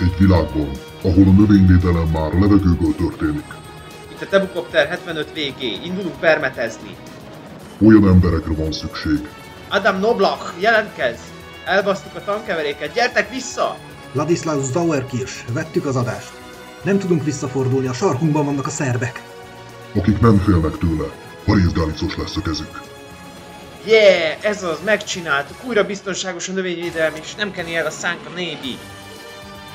Egy világban, ahol a növényvédelem már levegőből történik, Itt a Tebukopter 75 VG, indulunk permetezni. olyan emberekre van szükség, Adam Noblach, jelentkezz! Elbasztuk a tankeveréket, gyertek vissza! Ladislaus Zauerkirsch, vettük az adást. Nem tudunk visszafordulni, a sarkunkban vannak a szerbek. akik nem félnek tőle, harészgálicos lesz a kezük. Yeah, ez az, megcsináltuk, újra biztonságos a növényvédelem, és nem kenni el a szánk a Navy.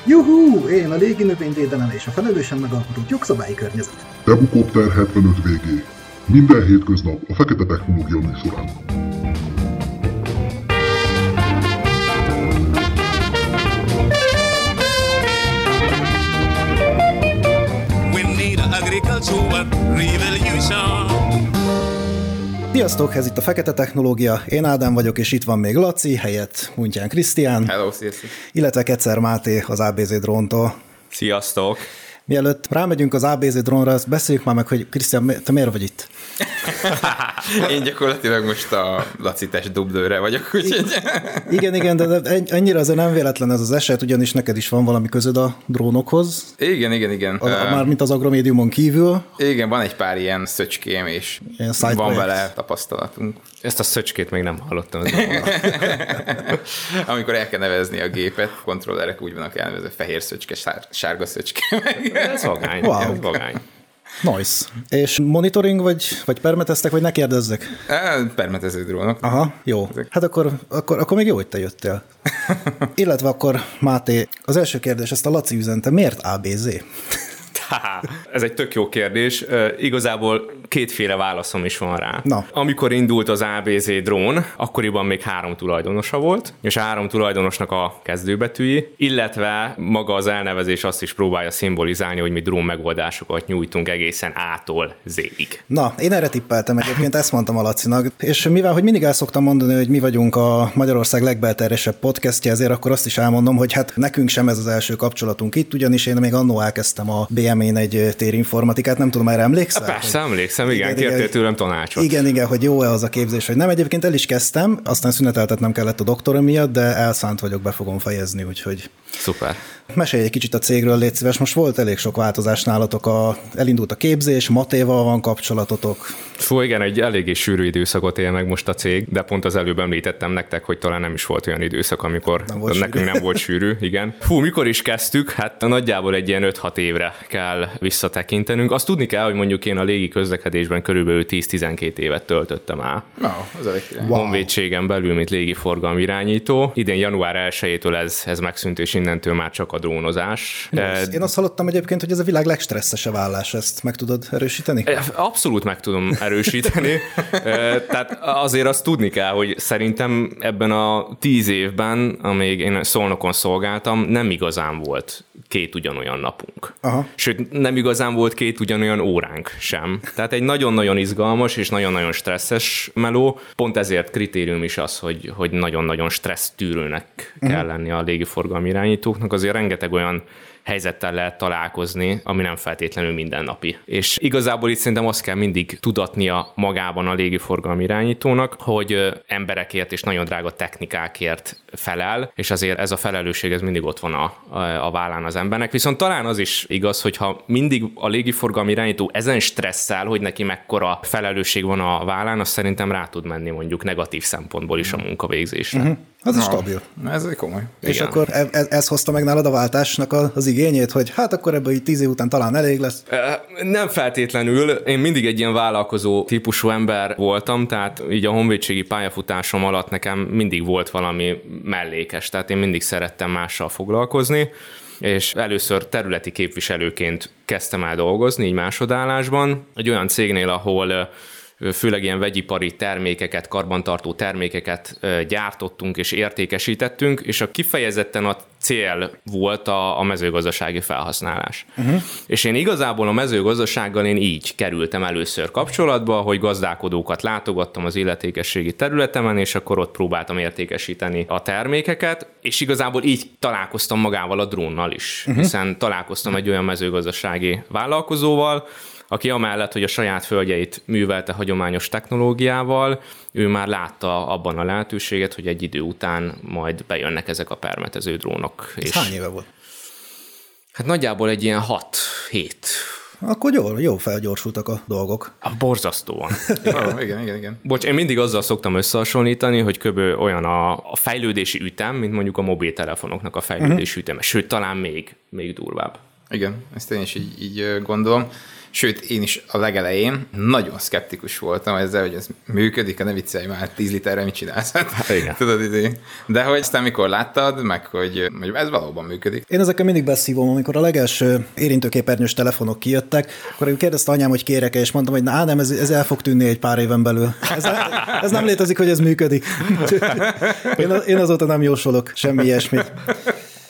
Juhú, én a légi növényvédelem és a felelősen megalkotott jogszabályi környezet. Tebukopter 75 VG. Minden hétköznap a Fekete Technológia műsorán. We need agricultural revolution. Sziasztok, ez itt a Fekete Technológia, én Ádám vagyok, és itt van még Laci, helyett Muntján Krisztián, Hello, sziasztok! illetve Ketszer Máté az ABC dróntól. Sziasztok! Mielőtt rámegyünk az ABC drónra, azt beszéljük már meg, hogy Krisztián, te miért vagy itt? Én gyakorlatilag most a lacites dublőre vagyok, úgyhogy... Igen, igen, de de en- ennyire azért nem véletlen ez az eset, ugyanis neked is van valami közöd a drónokhoz, Igen, igen, igen. a, a, Ö, mármint az agromédiumon kívül. Igen, van egy pár ilyen szöcském, és Ilyen van project. vele tapasztalatunk. Ezt a szöcskét még nem hallottam. Amikor el kell nevezni a gépet, kontrollerek úgy vannak elnevezve, fehér szöcske, sár, sárga szöcske. ez vagány. Wow. Ez vagány. Nice. És monitoring, vagy, vagy permeteztek, vagy ne kérdezzek? Á, Permetező drónok. Aha, jó. Hát akkor, akkor, akkor még jó, hogy te jöttél. Illetve akkor, Máté, az első kérdés, ezt a Laci üzente, miért ABZ? Ez egy tök jó kérdés. Igazából kétféle válaszom is van rá. Na. Amikor indult az ABZ drón, akkoriban még három tulajdonosa volt, és a három tulajdonosnak a kezdőbetűi, illetve maga az elnevezés azt is próbálja szimbolizálni, hogy mi drón megoldásokat nyújtunk egészen A-tól Z-ig. Na, én erre tippeltem egyébként, ezt mondtam a Lacinak, és mivel, hogy mindig el szoktam mondani, hogy mi vagyunk a Magyarország legbelterjesebb podcastje, ezért akkor azt is elmondom, hogy hát nekünk sem ez az első kapcsolatunk itt, ugyanis én még annó elkezdtem a BM-én egy térinformatikát, nem tudom, erre emlékszel? Persze, emlékszem, igen, Igen, kértél igen. tőlem tanácsot. Igen, igen, hogy jó-e az a képzés, vagy nem. Egyébként el is kezdtem, aztán szüneteltetnem kellett a doktorom miatt, de elszánt vagyok, be fogom fejezni, úgyhogy Szuper. Mesélj egy kicsit a cégről, légy szíves. Most volt elég sok változás nálatok, a, elindult a képzés, Matéval van kapcsolatotok. Fú, igen, egy eléggé sűrű időszakot él meg most a cég, de pont az előbb említettem nektek, hogy talán nem is volt olyan időszak, amikor Nem volt nekünk sűrű. nem volt sűrű, igen. Fú, mikor is kezdtük? Hát nagyjából egy ilyen 5-6 évre kell visszatekintenünk. Azt tudni kell, hogy mondjuk én a légi közlekedésben körülbelül 10-12 évet töltöttem el. Na, az elég. Wow. Honvédségen belül, mint légiforgalmi irányító. Idén január 1-től ez, ez megszűnt, és innentől már csak a drónozás. Eh, Én azt hallottam egyébként, hogy ez a világ legstresszesebb állás, ezt meg tudod erősíteni? Abszolút meg tudom erősíteni. Ö, Tehát azért azt tudni kell, hogy szerintem ebben a tíz évben, amíg én Szolnokon szolgáltam, nem igazán volt két ugyanolyan napunk. Aha. Sőt, nem igazán volt két ugyanolyan óránk sem. Tehát egy nagyon-nagyon izgalmas és nagyon-nagyon stresszes meló. Pont ezért kritérium is az, hogy, hogy nagyon-nagyon stressz tűrőnek kell lenni a légiforgalmi irányítóknak. Azért rengeteg olyan helyzettel lehet találkozni, ami nem feltétlenül mindennapi. És igazából itt szerintem azt kell mindig tudatnia magában a légiforgalmi irányítónak, hogy emberekért és nagyon drága technikákért felel, és azért ez a felelősség ez mindig ott van a, a, a vállán az embernek. Viszont talán az is igaz, hogyha mindig a légiforgalmi irányító ezen stresszel, hogy neki mekkora felelősség van a vállán, az szerintem rá tud menni mondjuk negatív szempontból is a munkavégzésre. Az is stabil. Na, ez egy komoly. És Igen. akkor e- ez, ez hozta meg nálad a váltásnak az igényét, hogy hát akkor ebből így tíz év után talán elég lesz. Nem feltétlenül. Én mindig egy ilyen vállalkozó típusú ember voltam, tehát így a honvédségi pályafutásom alatt nekem mindig volt valami mellékes, tehát én mindig szerettem mással foglalkozni és először területi képviselőként kezdtem el dolgozni, így másodállásban, egy olyan cégnél, ahol főleg ilyen vegyipari termékeket, karbantartó termékeket gyártottunk és értékesítettünk, és a kifejezetten a cél volt a, a mezőgazdasági felhasználás. Uh-huh. És én igazából a mezőgazdasággal én így kerültem először kapcsolatba, hogy gazdálkodókat látogattam az illetékességi területemen, és akkor ott próbáltam értékesíteni a termékeket, és igazából így találkoztam magával a drónnal is, uh-huh. hiszen találkoztam egy olyan mezőgazdasági vállalkozóval, aki amellett, hogy a saját földjeit művelte hagyományos technológiával, ő már látta abban a lehetőséget, hogy egy idő után majd bejönnek ezek a permetező drónok. Ez És hány éve volt? hát nagyjából egy ilyen 6-7 Akkor jó, jó felgyorsultak a dolgok. a borzasztóan. Oh, igen, igen, igen. Bocs, én mindig azzal szoktam összehasonlítani, hogy kb. olyan a, a fejlődési ütem, mint mondjuk a mobiltelefonoknak a fejlődési uh-huh. üteme, sőt, talán még, még durvább. Igen, ezt én is így, így gondolom. Sőt, én is a legelején nagyon szkeptikus voltam ezzel, hogy ez működik, ne viccelj már, 10 literre mit csinálsz? Hát, igen. Tudod, izé. De hogy aztán mikor láttad, meg hogy, hogy ez valóban működik. Én ezekkel mindig beszívom, amikor a legelső érintőképernyős telefonok kijöttek, akkor ő kérdezte anyám, hogy kérek és mondtam, hogy na, nem, ez, ez el fog tűnni egy pár éven belül. Ez, ez nem létezik, hogy ez működik. Én, én azóta nem jósolok semmi ilyesmit.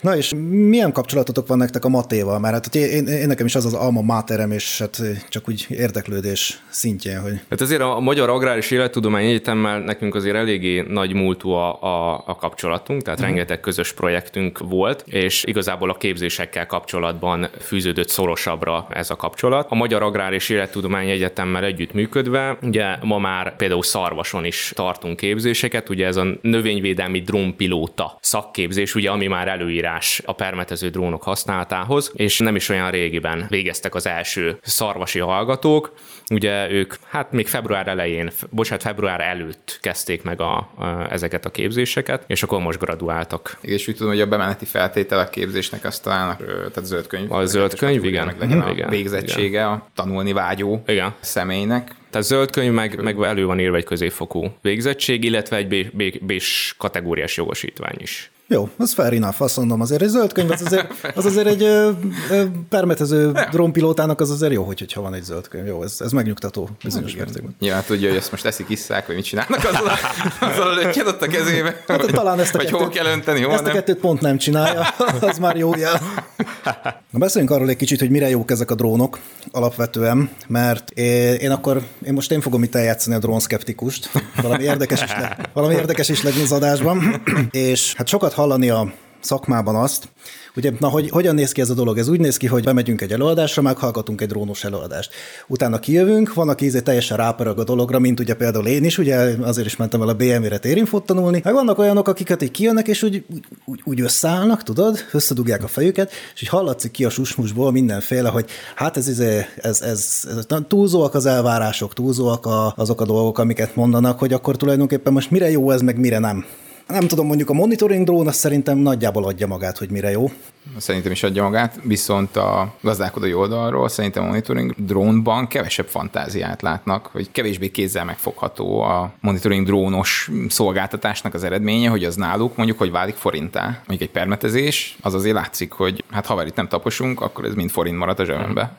Na és milyen kapcsolatotok van nektek a matéval? Mert hát én, én nekem is az az alma máterem, és hát csak úgy érdeklődés szintjén, hogy Hát azért a Magyar Agrár és Élettudomány Egyetemmel nekünk azért eléggé nagy múltú a, a, a kapcsolatunk, tehát uh-huh. rengeteg közös projektünk volt, és igazából a képzésekkel kapcsolatban fűződött szorosabbra ez a kapcsolat. A Magyar Agrár és Élettudomány Egyetemmel együttműködve, ugye ma már például Szarvason is tartunk képzéseket, ugye ez a növényvédelmi drónpilóta szakképzés, ugye ami már előírás a permetező drónok használatához, és nem is olyan régiben végeztek az első szarvasi hallgatók, ugye ők hát még február elején, bocsánat, február előtt kezdték meg a, a, ezeket a képzéseket, és akkor most graduáltak. És úgy tudom, hogy a bemeneti feltétel a képzésnek azt talán, tehát zöld könyv. A zöld könyv, igen. Meg legyen a Igen, végzettsége a tanulni vágyó Igen. személynek. Tehát zöld könyv, meg, meg elő van írva egy középfokú végzettség, illetve egy B, B, kategóriás jogosítvány is. Jó, az fair enough, azt mondom, azért egy zöld könyv, az azért, az azért egy ö, ö, permetező drónpilótának az azért jó, hogy, hogyha van egy zöld könyv. Jó, ez, ez megnyugtató bizonyos mértékben. Nyilván tudja, hogy ezt most eszik, isszák, vagy mit csinálnak azzal azzal lötyed ott a kezébe. Hát vagy, talán ezt a vagy hol kettőt- kell önteni, hol Ezt a kettőt pont nem csinálja, az már jó jel. Na beszéljünk arról egy kicsit, hogy mire jók ezek a drónok alapvetően, mert én, én akkor, én most én fogom itt eljátszani a drónszkeptikust, valami érdekes is, le, valami érdekes is legyen az adásban, és hát sokat hallani a szakmában azt, Ugye, na, hogy hogyan néz ki ez a dolog? Ez úgy néz ki, hogy bemegyünk egy előadásra, meghallgatunk egy drónos előadást. Utána kijövünk, van, aki ízé teljesen rápörög a dologra, mint ugye például én is, ugye azért is mentem el a BMW-re térinfot tanulni, meg vannak olyanok, akiket így kijönnek, és úgy, úgy, úgy összeállnak, tudod, összedugják a fejüket, és így hallatszik ki a susmusból mindenféle, hogy hát ez, izé, ez, ez, ez, ez túlzóak az elvárások, túlzóak a, azok a dolgok, amiket mondanak, hogy akkor tulajdonképpen most mire jó ez, meg mire nem. Nem tudom, mondjuk a monitoring drón azt szerintem nagyjából adja magát, hogy mire jó. Szerintem is adja magát, viszont a gazdálkodói oldalról szerintem a monitoring drónban kevesebb fantáziát látnak, hogy kevésbé kézzel megfogható a monitoring drónos szolgáltatásnak az eredménye, hogy az náluk mondjuk, hogy válik forintá. Mondjuk egy permetezés, az azért látszik, hogy hát ha itt nem taposunk, akkor ez mind forint marad a zsebembe.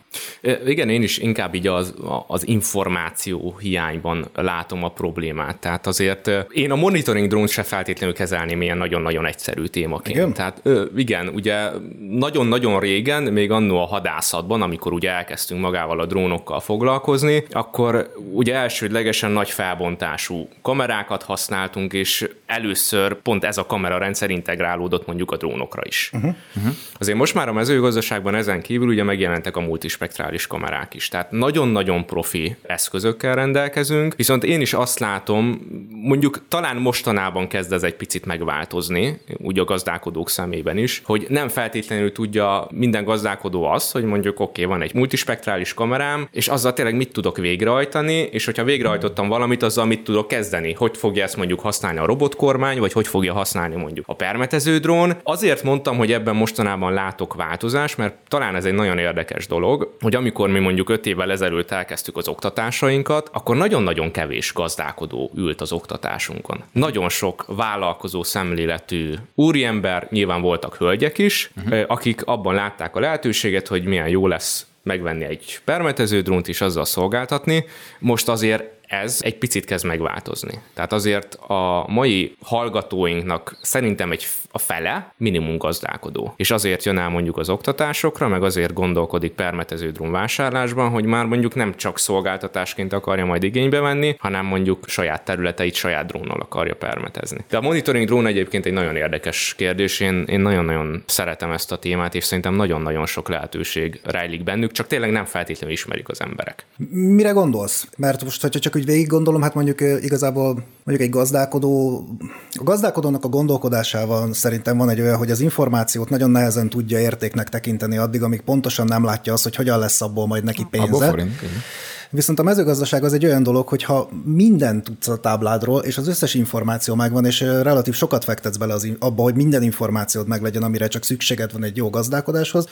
Igen, én is inkább így az, az információ hiányban látom a problémát. Tehát azért én a monitoring drónt se feltétlenül kezelném ilyen nagyon-nagyon egyszerű témaként. Igen? Tehát igen, ugye nagyon-nagyon régen, még annó a hadászatban, amikor ugye elkezdtünk magával a drónokkal foglalkozni, akkor ugye elsődlegesen nagy felbontású kamerákat használtunk, és először pont ez a kamerarendszer integrálódott mondjuk a drónokra is. Uh-huh. Uh-huh. Azért most már a mezőgazdaságban ezen kívül ugye megjelentek a multispektrális kamerák is, tehát nagyon-nagyon profi eszközökkel rendelkezünk, viszont én is azt látom, mondjuk talán mostanában kezd ez egy picit megváltozni, úgy a gazdálkodók szemében is, hogy nem feltétlenül tudja minden gazdálkodó azt, hogy mondjuk oké, okay, van egy multispektrális kamerám, és azzal tényleg mit tudok végrehajtani, és hogyha végrehajtottam valamit, azzal mit tudok kezdeni, hogy fogja ezt mondjuk használni a robotkormány, vagy hogy fogja használni mondjuk a permetező drón. Azért mondtam, hogy ebben mostanában látok változást, mert talán ez egy nagyon érdekes dolog, hogy amikor mi mondjuk öt évvel ezelőtt elkezdtük az oktatásainkat, akkor nagyon-nagyon kevés gazdálkodó ült az oktatásunkon. Nagyon sok vállalkozó szemléletű úriember, nyilván voltak hölgyek is, uh-huh. akik abban látták a lehetőséget, hogy milyen jó lesz megvenni egy permetező drónt és azzal szolgáltatni. Most azért ez egy picit kezd megváltozni. Tehát azért a mai hallgatóinknak szerintem egy a fele minimum gazdálkodó. És azért jön el mondjuk az oktatásokra, meg azért gondolkodik permetező drón vásárlásban, hogy már mondjuk nem csak szolgáltatásként akarja majd igénybe venni, hanem mondjuk saját területeit saját drónnal akarja permetezni. De a monitoring drón egyébként egy nagyon érdekes kérdés, én, én nagyon-nagyon szeretem ezt a témát, és szerintem nagyon-nagyon sok lehetőség rejlik bennük, csak tényleg nem feltétlenül ismerik az emberek. Mire gondolsz? Mert most, hogyha csak úgy végig gondolom, hát mondjuk igazából mondjuk egy gazdálkodó, a gazdálkodónak a gondolkodásával szerintem van egy olyan, hogy az információt nagyon nehezen tudja értéknek tekinteni addig, amíg pontosan nem látja azt, hogy hogyan lesz abból majd neki pénze. Viszont a mezőgazdaság az egy olyan dolog, hogy ha minden tudsz a tábládról, és az összes információ megvan, és relatív sokat fektetsz bele az, abba, hogy minden információd meglegyen, amire csak szükséged van egy jó gazdálkodáshoz,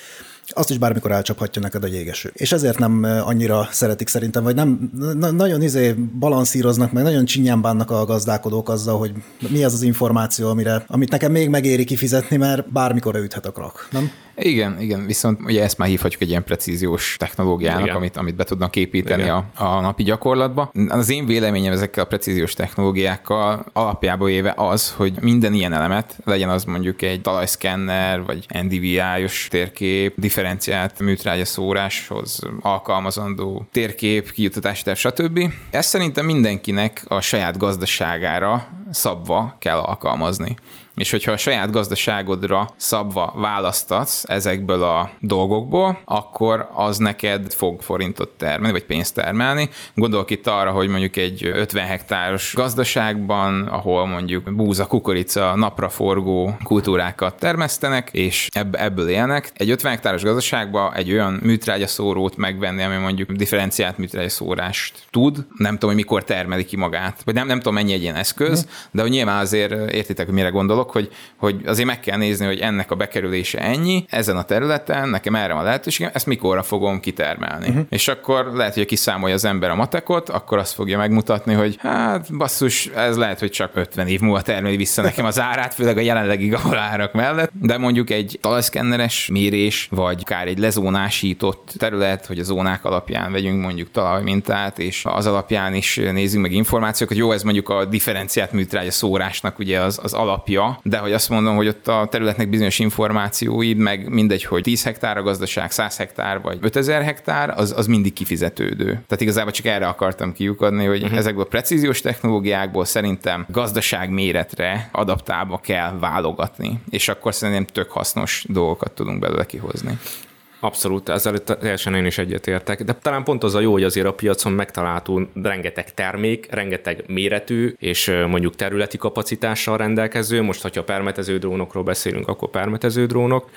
azt is bármikor elcsaphatja neked a jégeső. És ezért nem annyira szeretik szerintem, vagy nem na- nagyon izé balanszíroznak, meg nagyon csinyán bánnak a gazdálkodók azzal, hogy mi az az információ, amire, amit nekem még megéri kifizetni, mert bármikor üthet a krak, nem? Igen, igen, viszont ugye ezt már hívhatjuk egy ilyen precíziós technológiának, Igen. amit, amit be tudnak építeni Igen. a, a napi gyakorlatba. Az én véleményem ezekkel a precíziós technológiákkal alapjából éve az, hogy minden ilyen elemet, legyen az mondjuk egy talajszkenner, vagy NDVI-os térkép, differenciált műtrágya szóráshoz alkalmazandó térkép, kijutatási terv, stb. Ezt szerintem mindenkinek a saját gazdaságára szabva kell alkalmazni. És hogyha a saját gazdaságodra szabva választatsz ezekből a dolgokból, akkor az neked fog forintot termelni, vagy pénzt termelni. Gondolok itt arra, hogy mondjuk egy 50 hektáros gazdaságban, ahol mondjuk búza, kukorica, napraforgó kultúrákat termesztenek, és ebb- ebből élnek. Egy 50 hektáros gazdaságban egy olyan műtrágyaszórót megvenni, ami mondjuk differenciált műtrágyaszórást tud, nem tudom, hogy mikor termeli ki magát, vagy nem, nem tudom, mennyi egy ilyen eszköz, de hogy nyilván azért értitek, hogy mire gondolok, hogy, hogy azért meg kell nézni, hogy ennek a bekerülése ennyi, ezen a területen, nekem erre van lehetőségem, ezt mikorra fogom kitermelni. Uh-huh. És akkor lehet, hogy kiszámolja az ember a matekot, akkor azt fogja megmutatni, hogy hát basszus, ez lehet, hogy csak 50 év múlva termeli vissza nekem az árát, főleg a jelenlegi gabolárak mellett, de mondjuk egy talajszkenneres mérés, vagy akár egy lezónásított terület, hogy a zónák alapján vegyünk mondjuk talajmintát, és az alapján is nézzünk meg információkat. Jó, ez mondjuk a differenciált műtrágya szórásnak ugye az, az alapja, de hogy azt mondom, hogy ott a területnek bizonyos információid, meg mindegy, hogy 10 hektár a gazdaság, 100 hektár vagy 5000 hektár, az, az mindig kifizetődő. Tehát igazából csak erre akartam kiukadni, hogy uh-huh. ezekből a precíziós technológiákból szerintem gazdaság méretre adaptálva kell válogatni, és akkor szerintem tök hasznos dolgokat tudunk belőle kihozni. Abszolút, ezzel teljesen én is egyetértek. De talán pont az a jó, hogy azért a piacon megtalálható rengeteg termék, rengeteg méretű és mondjuk területi kapacitással rendelkező. Most, hogyha permetező drónokról beszélünk, akkor permetező drónok.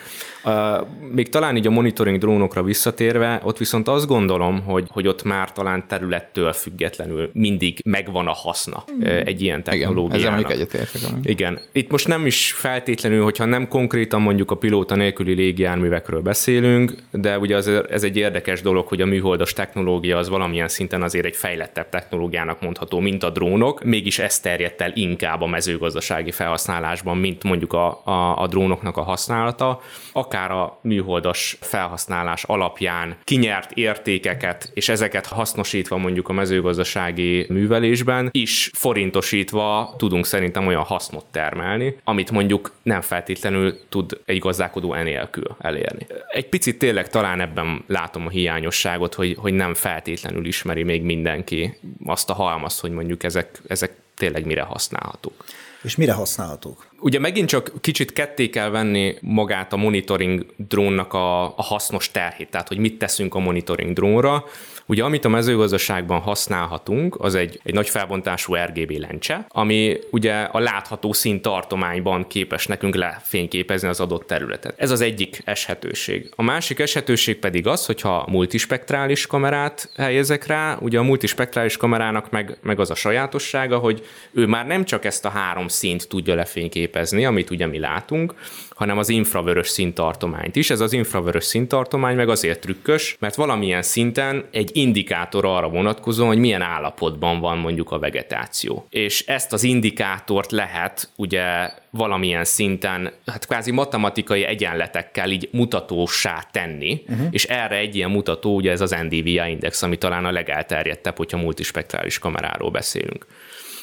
Még talán így a monitoring drónokra visszatérve, ott viszont azt gondolom, hogy, hogy ott már talán területtől függetlenül mindig megvan a haszna ö, egy ilyen Igen, technológiának. mondjuk egyetértek. Igen. Itt most nem is feltétlenül, hogyha nem konkrétan mondjuk a pilóta nélküli légijárművekről beszélünk, de ugye az, ez egy érdekes dolog, hogy a műholdas technológia az valamilyen szinten azért egy fejlettebb technológiának mondható, mint a drónok, mégis ez terjedt el inkább a mezőgazdasági felhasználásban, mint mondjuk a, a, a drónoknak a használata. Akár a műholdas felhasználás alapján kinyert értékeket, és ezeket hasznosítva mondjuk a mezőgazdasági művelésben is forintosítva tudunk szerintem olyan hasznot termelni, amit mondjuk nem feltétlenül tud egy gazdálkodó enélkül elérni. Egy picit tényleg talán ebben látom a hiányosságot, hogy, hogy nem feltétlenül ismeri még mindenki azt a halmazt, hogy mondjuk ezek, ezek tényleg mire használhatók. És mire használhatók? Ugye megint csak kicsit ketté kell venni magát a monitoring drónnak a, a hasznos terhét, tehát hogy mit teszünk a monitoring drónra. Ugye amit a mezőgazdaságban használhatunk, az egy, egy nagy felbontású RGB lencse, ami ugye a látható színtartományban képes nekünk lefényképezni az adott területet. Ez az egyik eshetőség. A másik eshetőség pedig az, hogyha multispektrális kamerát helyezek rá, ugye a multispektrális kamerának meg, meg az a sajátossága, hogy ő már nem csak ezt a három színt tudja lefényképezni, amit ugye mi látunk, hanem az infravörös színtartományt is. Ez az infravörös színtartomány meg azért trükkös, mert valamilyen szinten egy indikátor arra vonatkozó, hogy milyen állapotban van mondjuk a vegetáció. És ezt az indikátort lehet ugye valamilyen szinten, hát kvázi matematikai egyenletekkel így mutatósá tenni, uh-huh. és erre egy ilyen mutató ugye ez az NDVI index, ami talán a legelterjedtebb, hogyha multispektrális kameráról beszélünk.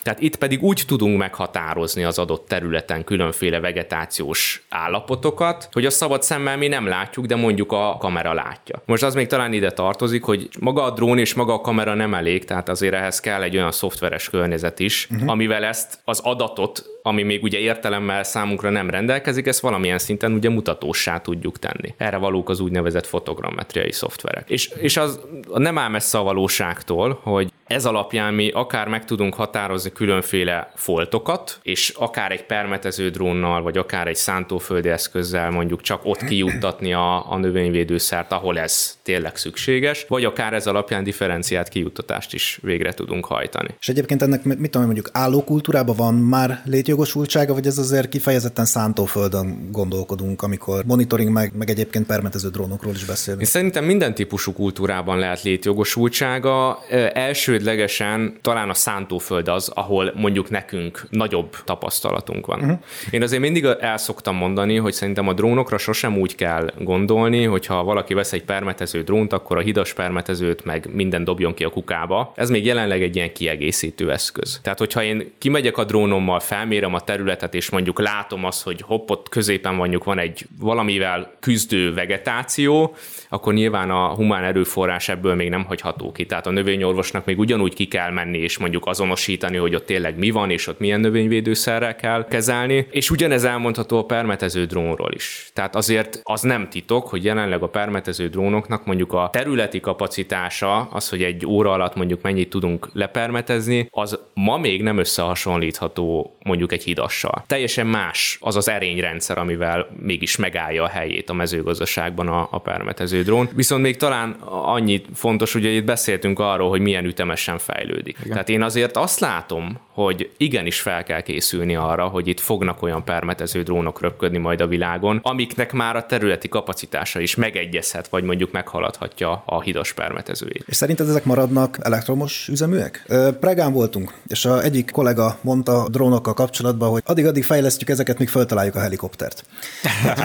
Tehát itt pedig úgy tudunk meghatározni az adott területen különféle vegetációs állapotokat, hogy a szabad szemmel mi nem látjuk, de mondjuk a kamera látja. Most az még talán ide tartozik, hogy maga a drón és maga a kamera nem elég, tehát azért ehhez kell egy olyan szoftveres környezet is, uh-huh. amivel ezt az adatot ami még ugye értelemmel számunkra nem rendelkezik, ezt valamilyen szinten ugye mutatósá tudjuk tenni. Erre valók az úgynevezett fotogrammetriai szoftverek. És, és az nem áll messze a valóságtól, hogy ez alapján mi akár meg tudunk határozni különféle foltokat, és akár egy permetező drónnal, vagy akár egy szántóföldi eszközzel mondjuk csak ott kijuttatni a, a növényvédőszert, ahol ez tényleg szükséges, vagy akár ez alapján differenciált kijuttatást is végre tudunk hajtani. És egyébként ennek, mit tudom, mondjuk állókultúrában van már létjogosultsága, vagy ez azért kifejezetten szántóföldön gondolkodunk, amikor monitoring meg, meg egyébként permetező drónokról is beszélünk? Én szerintem minden típusú kultúrában lehet létjogosultsága. Első elsődlegesen talán a szántóföld az, ahol mondjuk nekünk nagyobb tapasztalatunk van. Uh-huh. Én azért mindig el szoktam mondani, hogy szerintem a drónokra sosem úgy kell gondolni, hogyha valaki vesz egy permetező drónt, akkor a hidas permetezőt meg minden dobjon ki a kukába. Ez még jelenleg egy ilyen kiegészítő eszköz. Tehát, hogyha én kimegyek a drónommal, felmérem a területet, és mondjuk látom azt, hogy hopp, ott középen mondjuk van egy valamivel küzdő vegetáció, akkor nyilván a humán erőforrás ebből még nem hagyható ki. Tehát a növényorvosnak még ugyanúgy ki kell menni, és mondjuk azonosítani, hogy ott tényleg mi van, és ott milyen növényvédőszerrel kell kezelni. És ugyanez elmondható a permetező drónról is. Tehát azért az nem titok, hogy jelenleg a permetező drónoknak mondjuk a területi kapacitása, az, hogy egy óra alatt mondjuk mennyit tudunk lepermetezni, az ma még nem összehasonlítható mondjuk egy hidassal. Teljesen más az az erényrendszer, amivel mégis megállja a helyét a mezőgazdaságban a, a permetező drón. Viszont még talán annyit fontos, hogy itt beszéltünk arról, hogy milyen ütemes sem fejlődik. Igen. Tehát én azért azt látom, hogy igenis fel kell készülni arra, hogy itt fognak olyan permetező drónok röpködni majd a világon, amiknek már a területi kapacitása is megegyezhet, vagy mondjuk meghaladhatja a hidas permetezőjét. És szerinted ezek maradnak elektromos üzeműek? Pregán voltunk, és a egyik kollega mondta a drónokkal kapcsolatban, hogy addig-addig fejlesztjük ezeket, míg föltaláljuk a helikoptert.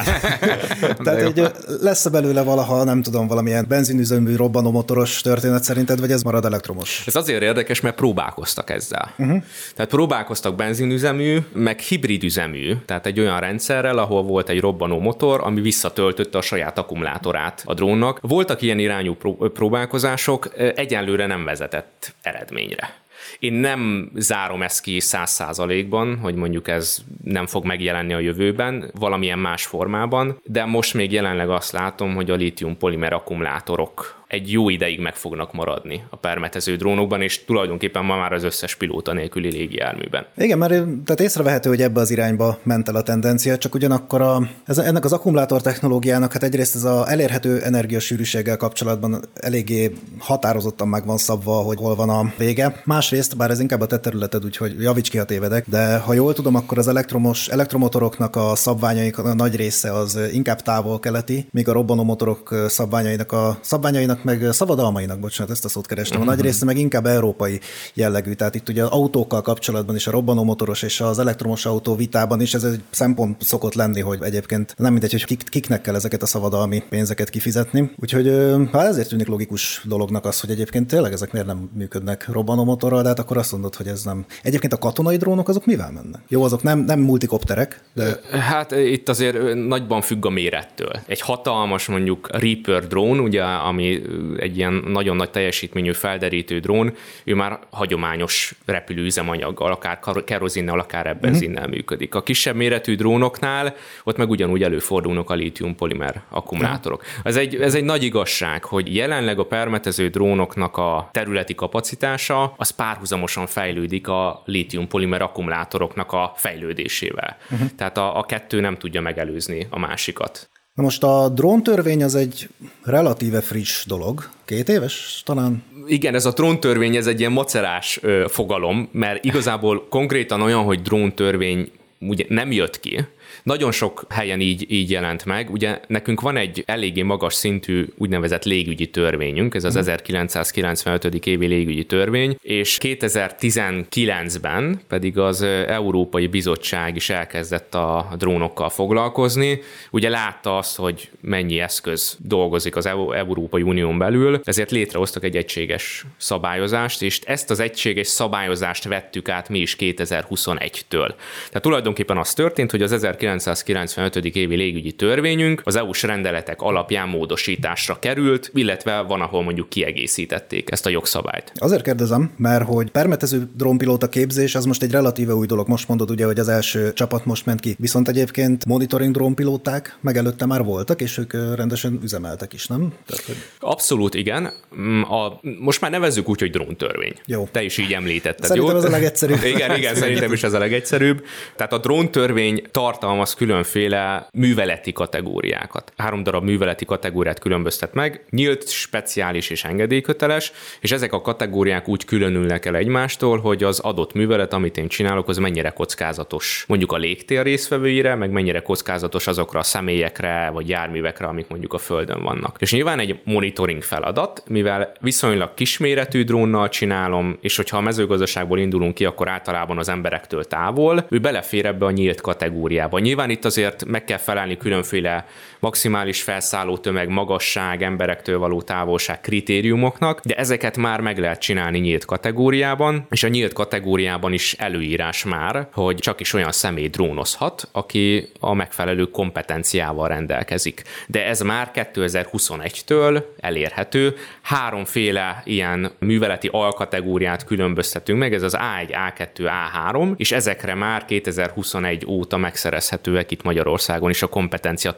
Tehát egy, lesz-e belőle valaha, nem tudom, valamilyen benzinüzemű robbanómotoros történet szerinted, vagy ez marad elektromos? Ez azért érdekes, mert próbálkoztak ezzel. Uh-huh. Tehát próbálkoztak benzinüzemű, meg hibridüzemű, tehát egy olyan rendszerrel, ahol volt egy robbanó motor, ami visszatöltötte a saját akkumulátorát a drónnak. Voltak ilyen irányú próbálkozások, egyenlőre nem vezetett eredményre. Én nem zárom ezt ki száz százalékban, hogy mondjuk ez nem fog megjelenni a jövőben, valamilyen más formában, de most még jelenleg azt látom, hogy a litium polimer akkumulátorok egy jó ideig meg fognak maradni a permetező drónokban, és tulajdonképpen ma már az összes pilóta nélküli légijárműben. Igen, mert tehát észrevehető, hogy ebbe az irányba ment el a tendencia, csak ugyanakkor a, ez, ennek az akkumulátor technológiának, hát egyrészt ez a elérhető energiasűrűséggel kapcsolatban eléggé határozottan meg van szabva, hogy hol van a vége. Másrészt, bár ez inkább a te területed, úgyhogy javíts ki, ha tévedek, de ha jól tudom, akkor az elektromos, elektromotoroknak a szabványaik a nagy része az inkább távol-keleti, míg a robbanómotorok szabványainak a szabványainak meg szabadalmainak, bocsánat, ezt a szót kerestem, a nagy mhm. része meg inkább európai jellegű. Tehát itt ugye az autókkal kapcsolatban is a robbanómotoros és az elektromos autó vitában is ez egy szempont szokott lenni, hogy egyébként nem mindegy, hogy kik, kiknek kell ezeket a szabadalmi pénzeket kifizetni. Úgyhogy ha ezért tűnik logikus dolognak az, hogy egyébként tényleg ezek miért nem működnek robbanómotorral, de hát akkor azt mondod, hogy ez nem. Egyébként a katonai drónok azok mivel mennek? Jó, azok nem, nem multikopterek, de... Hát itt azért nagyban függ a mérettől. Egy hatalmas mondjuk Reaper drón, ugye, ami egy ilyen nagyon nagy teljesítményű felderítő drón, ő már hagyományos repülőüzemanyaggal, akár kerozinnel, akár ebben uh-huh. működik. A kisebb méretű drónoknál ott meg ugyanúgy előfordulnak a lítium polimer akkumulátorok. Uh-huh. Ez, egy, ez egy nagy igazság, hogy jelenleg a permetező drónoknak a területi kapacitása az párhuzamosan fejlődik a lítium polimer akkumulátoroknak a fejlődésével. Uh-huh. Tehát a, a kettő nem tudja megelőzni a másikat. Na most a dróntörvény az egy relatíve friss dolog, két éves talán? Igen, ez a dróntörvény, ez egy ilyen macerás ö, fogalom, mert igazából konkrétan olyan, hogy dróntörvény ugye nem jött ki. Nagyon sok helyen így, így jelent meg. Ugye nekünk van egy eléggé magas szintű úgynevezett légügyi törvényünk, ez az 1995. évi légügyi törvény, és 2019-ben pedig az Európai Bizottság is elkezdett a drónokkal foglalkozni. Ugye látta azt, hogy mennyi eszköz dolgozik az EU- Európai Unión belül, ezért létrehoztak egy egységes szabályozást, és ezt az egységes szabályozást vettük át mi is 2021-től. Tehát tulajdonképpen az történt, hogy az 1995. évi légügyi törvényünk az EU-s rendeletek alapján módosításra került, illetve van, ahol mondjuk kiegészítették ezt a jogszabályt. Azért kérdezem, mert hogy permetező drónpilóta képzés, az most egy relatíve új dolog. Most mondod ugye, hogy az első csapat most ment ki. Viszont egyébként monitoring drónpilóták meg előtte már voltak, és ők rendesen üzemeltek is, nem? Tehát, hogy... Abszolút igen. Mm, A, most már nevezzük úgy, hogy dróntörvény. Jó. Te is így említetted, Szerintem jó? ez a legegyszerűbb. Igen, igen, szerintem is ez a legegyszerűbb. Tehát a dróntörvény tartalmaz különféle műveleti kategóriákat. Három darab műveleti kategóriát különböztet meg, nyílt, speciális és engedélyköteles, és ezek a kategóriák úgy különülnek el egymástól, hogy az adott művelet, amit én csinálok, az mennyire kockázatos mondjuk a légtér résztvevőire, meg mennyire kockázatos azokra a személyekre vagy járművekre, amik mondjuk a földön vannak. És nyilván egy monitoring feladat, mivel viszonylag kisméretű drónnal csinálom, és hogyha a mezőgazdaságból indulunk ki, akkor általában az emberektől távol, ő belefér ebbe a nyílt kategóriába. Nyilván itt azért meg kell felelni különféle maximális felszálló tömeg, magasság, emberektől való távolság kritériumoknak, de ezeket már meg lehet csinálni nyílt kategóriában, és a nyílt kategóriában is előírás már, hogy csak is olyan személy drónozhat, aki a megfelelő kompetenciával rendelkezik. De ez már 2021-től elérhető. Háromféle ilyen műveleti alkategóriát különböztetünk meg, ez az A1, A2, A3, és ezekre már 2021 óta megszerezhetőek itt Magyarországon is a kompetencia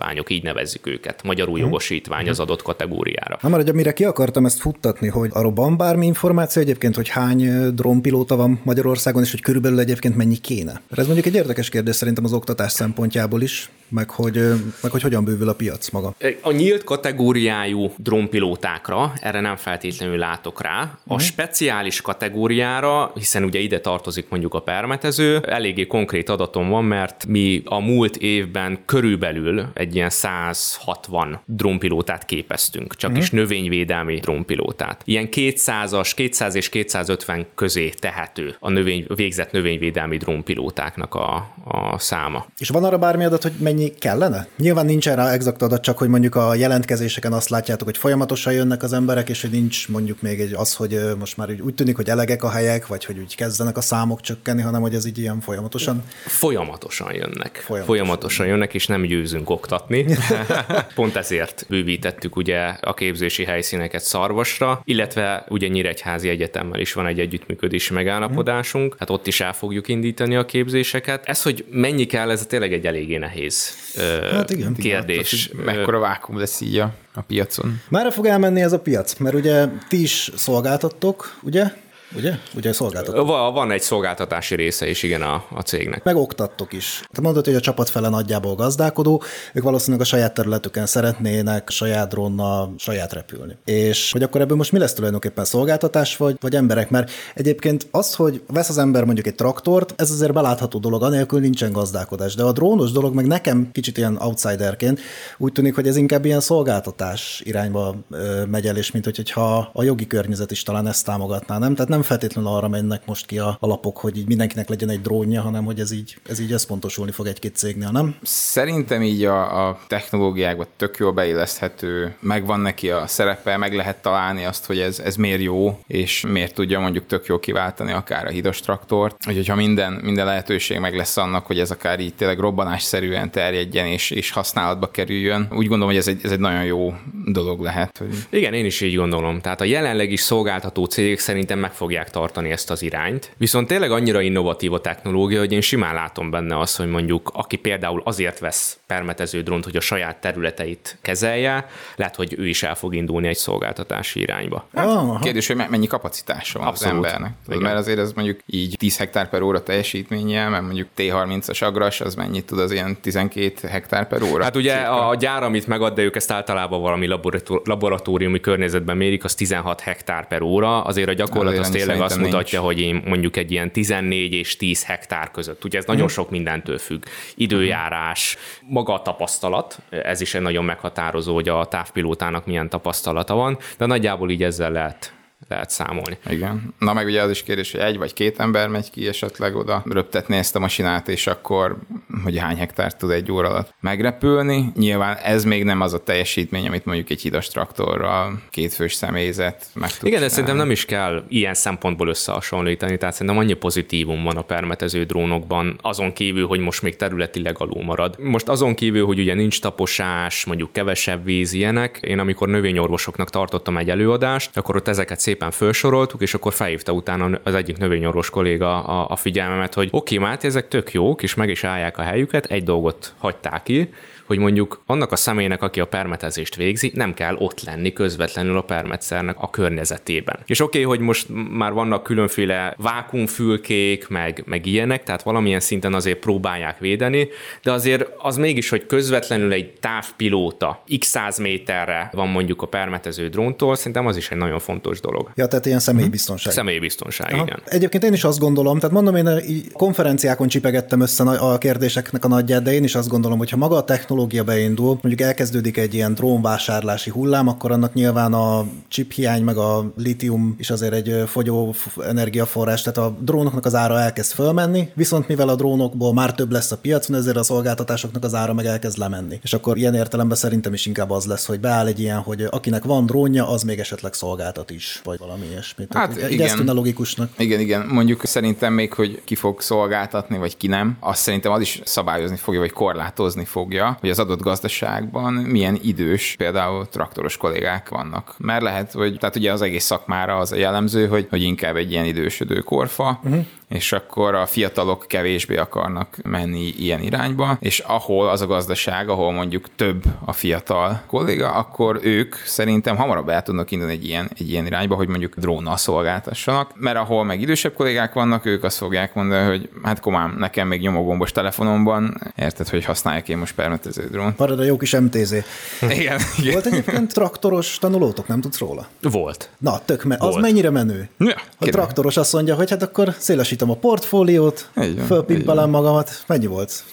tanúsítványok, így nevezzük őket. Magyarul jogosítvány az adott kategóriára. Na már, amire ki akartam ezt futtatni, hogy arról van bármi információ egyébként, hogy hány drónpilóta van Magyarországon, és hogy körülbelül egyébként mennyi kéne? Ez mondjuk egy érdekes kérdés szerintem az oktatás szempontjából is, meg hogy, meg hogy hogyan bővül a piac maga. A nyílt kategóriájú drónpilótákra, erre nem feltétlenül látok rá. A speciális kategóriára, hiszen ugye ide tartozik mondjuk a permetező, eléggé konkrét adatom van, mert mi a múlt évben körülbelül egy ilyen 160 drónpilótát képeztünk, csak is növényvédelmi drónpilótát. Ilyen 200-as, 200 és 250 közé tehető a növény, végzett növényvédelmi drónpilótáknak a, a száma. És van arra bármi adat, hogy mennyi kellene? Nyilván nincsen rá exakt adat, csak hogy mondjuk a jelentkezéseken azt látjátok, hogy folyamatosan jönnek az emberek, és hogy nincs mondjuk még egy az, hogy most már úgy, úgy tűnik, hogy elegek a helyek, vagy hogy úgy kezdenek a számok csökkenni, hanem hogy ez így ilyen folyamatosan. Folyamatosan jönnek. Folyamatosan, Folyamatosan. Folyamatosan jönnek, és nem győzünk oktatni. Pont ezért bővítettük ugye a képzési helyszíneket Szarvasra, illetve ugye Nyíregyházi Egyetemmel is van egy együttműködési megállapodásunk, hát ott is el fogjuk indítani a képzéseket. Ez, hogy mennyi kell, ez tényleg egy eléggé nehéz ö, Hát igen. kérdés. Mekkora vákum lesz így a, a piacon. Merre fog elmenni ez a piac? Mert ugye ti is szolgáltattok, ugye? Ugye? Ugye szolgáltattok. Va- Van egy szolgáltatási része is, igen, a, a cégnek. Meg oktattok is. Te mondod, hogy a csapat fele nagyjából gazdálkodó, ők valószínűleg a saját területüken szeretnének saját drónnal saját repülni. És hogy akkor ebből most mi lesz tulajdonképpen szolgáltatás vagy, vagy emberek? Mert egyébként az, hogy vesz az ember mondjuk egy traktort, ez azért belátható dolog, anélkül nincsen gazdálkodás. De a drónos dolog meg nekem kicsit ilyen outsiderként úgy tűnik, hogy ez inkább ilyen szolgáltatás irányba megy el, és mint hogyha a jogi környezet is talán ezt támogatná, nem? Tehát nem feltétlenül arra mennek most ki a alapok, hogy így mindenkinek legyen egy drónja, hanem hogy ez így, ez így összpontosulni fog egy-két cégnél, nem? Szerintem így a, a technológiákban tök jól beilleszthető, megvan neki a szerepe, meg lehet találni azt, hogy ez, ez miért jó, és miért tudja mondjuk tök jól kiváltani akár a hidas traktort. Úgyhogy ha minden, minden lehetőség meg lesz annak, hogy ez akár így tényleg robbanásszerűen terjedjen és, és használatba kerüljön, úgy gondolom, hogy ez egy, ez egy nagyon jó dolog lehet. Hogy... Igen, én is így gondolom. Tehát a jelenleg is szolgáltató cégek szerintem meg fogják tartani ezt az irányt. Viszont tényleg annyira innovatív a technológia, hogy én simán látom benne azt, hogy mondjuk aki például azért vesz permetező drónt, hogy a saját területeit kezelje, lehet, hogy ő is el fog indulni egy szolgáltatási irányba. Aha. Kérdés, hogy me- mennyi kapacitása van Abszolút. az embernek. Tudod, Igen. mert azért ez mondjuk így 10 hektár per óra teljesítménnyel, mert mondjuk T30-as agras, az mennyit tud az ilyen 12 hektár per óra? Hát ugye Cirka. a gyár, amit megad, de ők ezt általában valami laboratóriumi környezetben mérik, az 16 hektár per óra, azért a gyakorlat az tényleg azt mutatja, hogy én mondjuk egy ilyen 14 és 10 hektár között. Ugye ez nagyon sok mindentől függ. Időjárás, maga a tapasztalat, ez is egy nagyon meghatározó, hogy a távpilótának milyen tapasztalata van, de nagyjából így ezzel lehet lehet számolni. Igen. Na meg ugye az is kérdés, hogy egy vagy két ember megy ki esetleg oda röptetni ezt a masinát, és akkor hogy hány hektárt tud egy óra alatt megrepülni. Nyilván ez még nem az a teljesítmény, amit mondjuk egy hidas traktorral, kétfős személyzet meg tud Igen, de szerintem nem is kell ilyen szempontból összehasonlítani, tehát szerintem annyi pozitívum van a permetező drónokban, azon kívül, hogy most még területileg alul marad. Most azon kívül, hogy ugye nincs taposás, mondjuk kevesebb víz, ilyenek, én amikor növényorvosoknak tartottam egy előadást, akkor ott ezeket szépen felsoroltuk, és akkor felhívta utána az egyik növényorvos kolléga a, a figyelmemet, hogy oké, okay, Máté, ezek tök jók, és meg is állják a helyüket, egy dolgot hagyták ki, hogy mondjuk annak a személynek, aki a permetezést végzi, nem kell ott lenni közvetlenül a permetszernek a környezetében. És oké, okay, hogy most már vannak különféle vákumfülkék, meg, meg ilyenek, tehát valamilyen szinten azért próbálják védeni, de azért az mégis, hogy közvetlenül egy távpilóta x száz méterre van mondjuk a permetező dróntól, szerintem az is egy nagyon fontos dolog. Ja, tehát ilyen személybiztonság. Személybiztonság, Aha. igen. Egyébként én is azt gondolom, tehát mondom, én így konferenciákon csipegettem össze a kérdéseknek a nagyját, de én is azt gondolom, hogy ha maga a technológia beindul, mondjuk elkezdődik egy ilyen drónvásárlási hullám, akkor annak nyilván a chip hiány, meg a litium is azért egy fogyó energiaforrás, tehát a drónoknak az ára elkezd fölmenni, viszont mivel a drónokból már több lesz a piacon, ezért a szolgáltatásoknak az ára meg elkezd lemenni. És akkor ilyen értelemben szerintem is inkább az lesz, hogy beáll egy ilyen, hogy akinek van drónja, az még esetleg szolgáltat is, vagy valami ilyesmi. Tehát Hát így igen. Tűnne logikusnak. Igen, igen. Mondjuk szerintem még, hogy ki fog szolgáltatni, vagy ki nem, azt szerintem az is szabályozni fogja, vagy korlátozni fogja, hogy az adott gazdaságban milyen idős, például traktoros kollégák vannak. Mert lehet, hogy, tehát ugye az egész szakmára az a jellemző, hogy, hogy inkább egy ilyen idősödő korfa, uh-huh. És akkor a fiatalok kevésbé akarnak menni ilyen irányba, és ahol az a gazdaság, ahol mondjuk több a fiatal kolléga, akkor ők szerintem hamarabb el tudnak indulni egy ilyen, egy ilyen irányba, hogy mondjuk drónnal szolgáltassanak, mert ahol meg idősebb kollégák vannak, ők azt fogják mondani, hogy hát komám, nekem még nyomogombos telefonomban, érted, hogy használják én most permetező drónt. Marad a jó kis MTZ. Igen, igen. Volt egyébként traktoros tanulótok, nem tudsz róla? Volt. Na, tök me- az Volt. mennyire menő? Ja, A traktoros azt mondja, hogy hát akkor szélesítem a portfóliót, fölpimpelem magamat. Mennyi volt?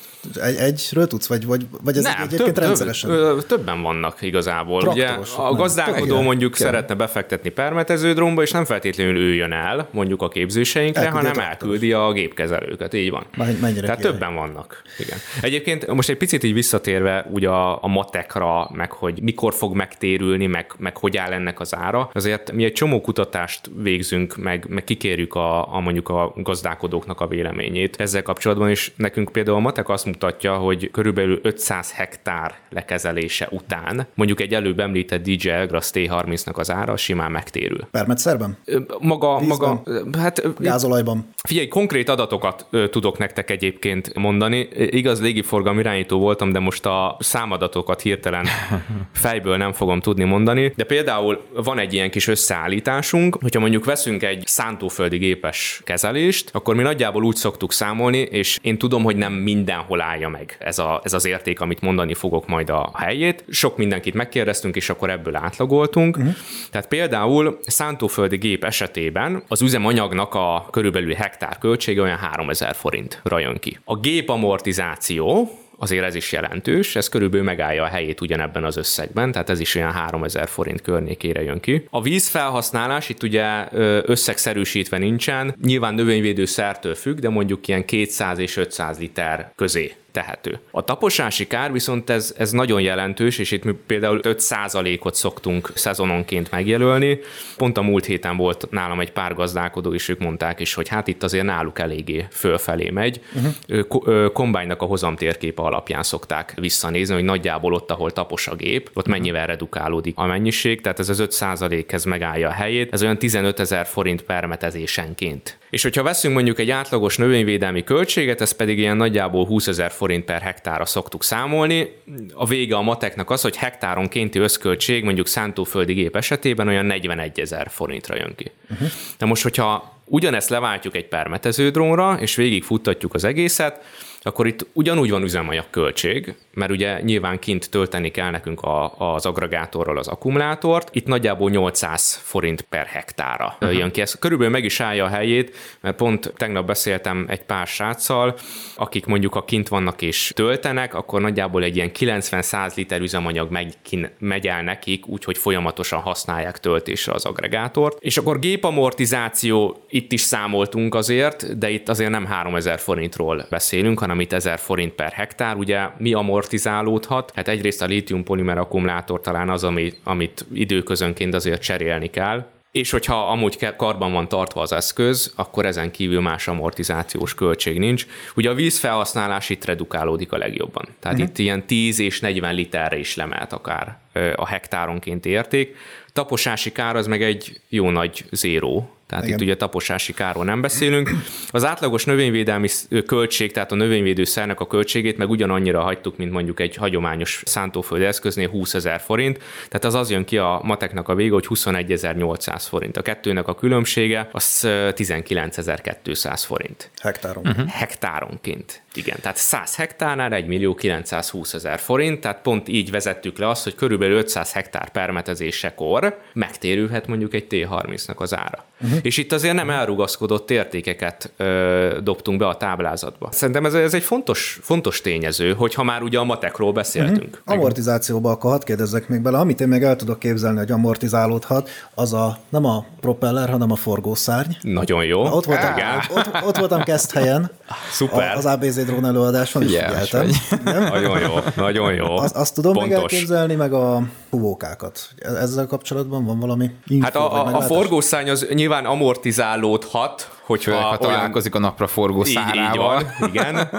Egy, egyről tudsz, vagy, vagy, vagy ez Nem, egyébként több, rendszeresen? Több, többen vannak igazából. Ugye a nem. gazdálkodó mondjuk kell. szeretne befektetni permetező drónba, és nem feltétlenül ő jön el mondjuk a képzéseinkre, Elküldi a hanem traktoros. elküldi a gépkezelőket. Így van. Men- mennyire Tehát király. többen vannak. Igen. Egyébként most egy picit így visszatérve ugye a, a matekra, meg hogy mikor fog megtérülni, meg, meg hogy áll ennek az ára, azért mi egy csomó kutatást végzünk, meg, meg kikérjük a, a mondjuk a gazdálkodóknak a véleményét ezzel kapcsolatban, és nekünk például a matek azt mutatja, hogy körülbelül 500 hektár lekezelése után mondjuk egy előbb említett DJ Elgrass T30-nak az ára simán megtérül. Permetszerben? Maga, Vízben? maga, hát Gázolajban? Figyelj, konkrét adatokat tudok nektek egyébként mondani. Igaz, légiforgalmi irányító voltam, de most a számadatokat hirtelen fejből nem fogom tudni mondani. De például van egy ilyen kis összeállításunk, hogyha mondjuk veszünk egy szántóföldi gépes kezelést, akkor mi nagyjából úgy szoktuk számolni, és én tudom, hogy nem mindenhol állja meg ez, a, ez az érték, amit mondani fogok majd a helyét. Sok mindenkit megkérdeztünk, és akkor ebből átlagoltunk. Uh-huh. Tehát például szántóföldi gép esetében az üzemanyagnak a körülbelül hektár költsége olyan 3000 forintra jön ki. A gép amortizáció, azért ez is jelentős, ez körülbelül megállja a helyét ugyanebben az összegben, tehát ez is olyan 3000 forint környékére jön ki. A vízfelhasználás itt ugye összegszerűsítve nincsen, nyilván növényvédőszertől függ, de mondjuk ilyen 200 és 500 liter közé tehető. A taposási kár viszont ez, ez nagyon jelentős, és itt mi például 5%-ot szoktunk szezononként megjelölni. Pont a múlt héten volt nálam egy pár gazdálkodó, és ők mondták is, hogy hát itt azért náluk eléggé fölfelé megy. Uh-huh. Kombánynak a hozam térképe alapján szokták visszanézni, hogy nagyjából ott, ahol tapos a gép, ott mennyivel redukálódik a mennyiség, tehát ez az 5% ez megállja a helyét, ez olyan 15 ezer forint permetezésenként. És hogyha veszünk mondjuk egy átlagos növényvédelmi költséget, ez pedig ilyen nagyjából 20 ezer forint per hektára szoktuk számolni. A vége a mateknak az, hogy hektáronkénti összköltség mondjuk szántóföldi gép esetében olyan 41 ezer forintra jön ki. Uh-huh. De most, hogyha ugyanezt leváltjuk egy permetező drónra, és végig futtatjuk az egészet, akkor itt ugyanúgy van üzemanyag költség, mert ugye nyilván kint tölteni kell nekünk a, az agregátorral az akkumulátort. Itt nagyjából 800 forint per hektára uh-huh. jön ki. Ez körülbelül meg is állja a helyét, mert pont tegnap beszéltem egy pár sráccal, akik mondjuk a kint vannak és töltenek, akkor nagyjából egy ilyen 90-100 liter üzemanyag megy, kin, megy el nekik, úgyhogy folyamatosan használják töltésre az agregátort. És akkor gépamortizáció, itt is számoltunk azért, de itt azért nem 3000 forintról beszélünk, hanem itt 1000 forint per hektár. Ugye mi amortizálódhat? Hát egyrészt a lítium polimer akkumulátor talán az, ami, amit időközönként azért cserélni kell, és hogyha amúgy karban van tartva az eszköz, akkor ezen kívül más amortizációs költség nincs. Ugye a vízfelhasználás itt redukálódik a legjobban. Tehát uh-huh. itt ilyen 10 és 40 literre is lemelt akár a hektáronként érték. Taposási kár az meg egy jó nagy zéró, tehát Igen. itt ugye taposási kárról nem beszélünk. Az átlagos növényvédelmi költség, tehát a növényvédőszernek a költségét meg ugyanannyira hagytuk, mint mondjuk egy hagyományos szántóföldi eszköznél 20 ezer forint. Tehát az az jön ki a mateknak a vége, hogy 21.800 forint. A kettőnek a különbsége az 19.200 forint. Hektáron. Uh-huh. Hektáronként. Igen, tehát 100 hektárnál 1 millió 920 ezer forint, tehát pont így vezettük le azt, hogy körülbelül 500 hektár permetezésekor megtérülhet mondjuk egy T30-nak az ára. Uh-huh. És itt azért nem elrugaszkodott értékeket ö, dobtunk be a táblázatba. Szerintem ez, ez egy fontos, fontos tényező, hogyha már ugye a matekról beszéltünk. Uh-huh. Amortizációba akkor hadd kérdezzek még bele, amit én még el tudok képzelni, hogy amortizálódhat, az a nem a propeller, hanem a forgószárny. Nagyon jó. Na, ott voltam, ott, ott, ott voltam helyen. Szuper. Az ABZ drón előadáson is figyeltem. Nagyon jó, nagyon jó. Azt, azt tudom Pontos. még elképzelni, meg a huvókákat. Ezzel kapcsolatban van valami info, Hát a, a, a forgószány az nyilván amortizálódhat, hogyha ha találkozik a napra forgó szárával. Így, így van, igen.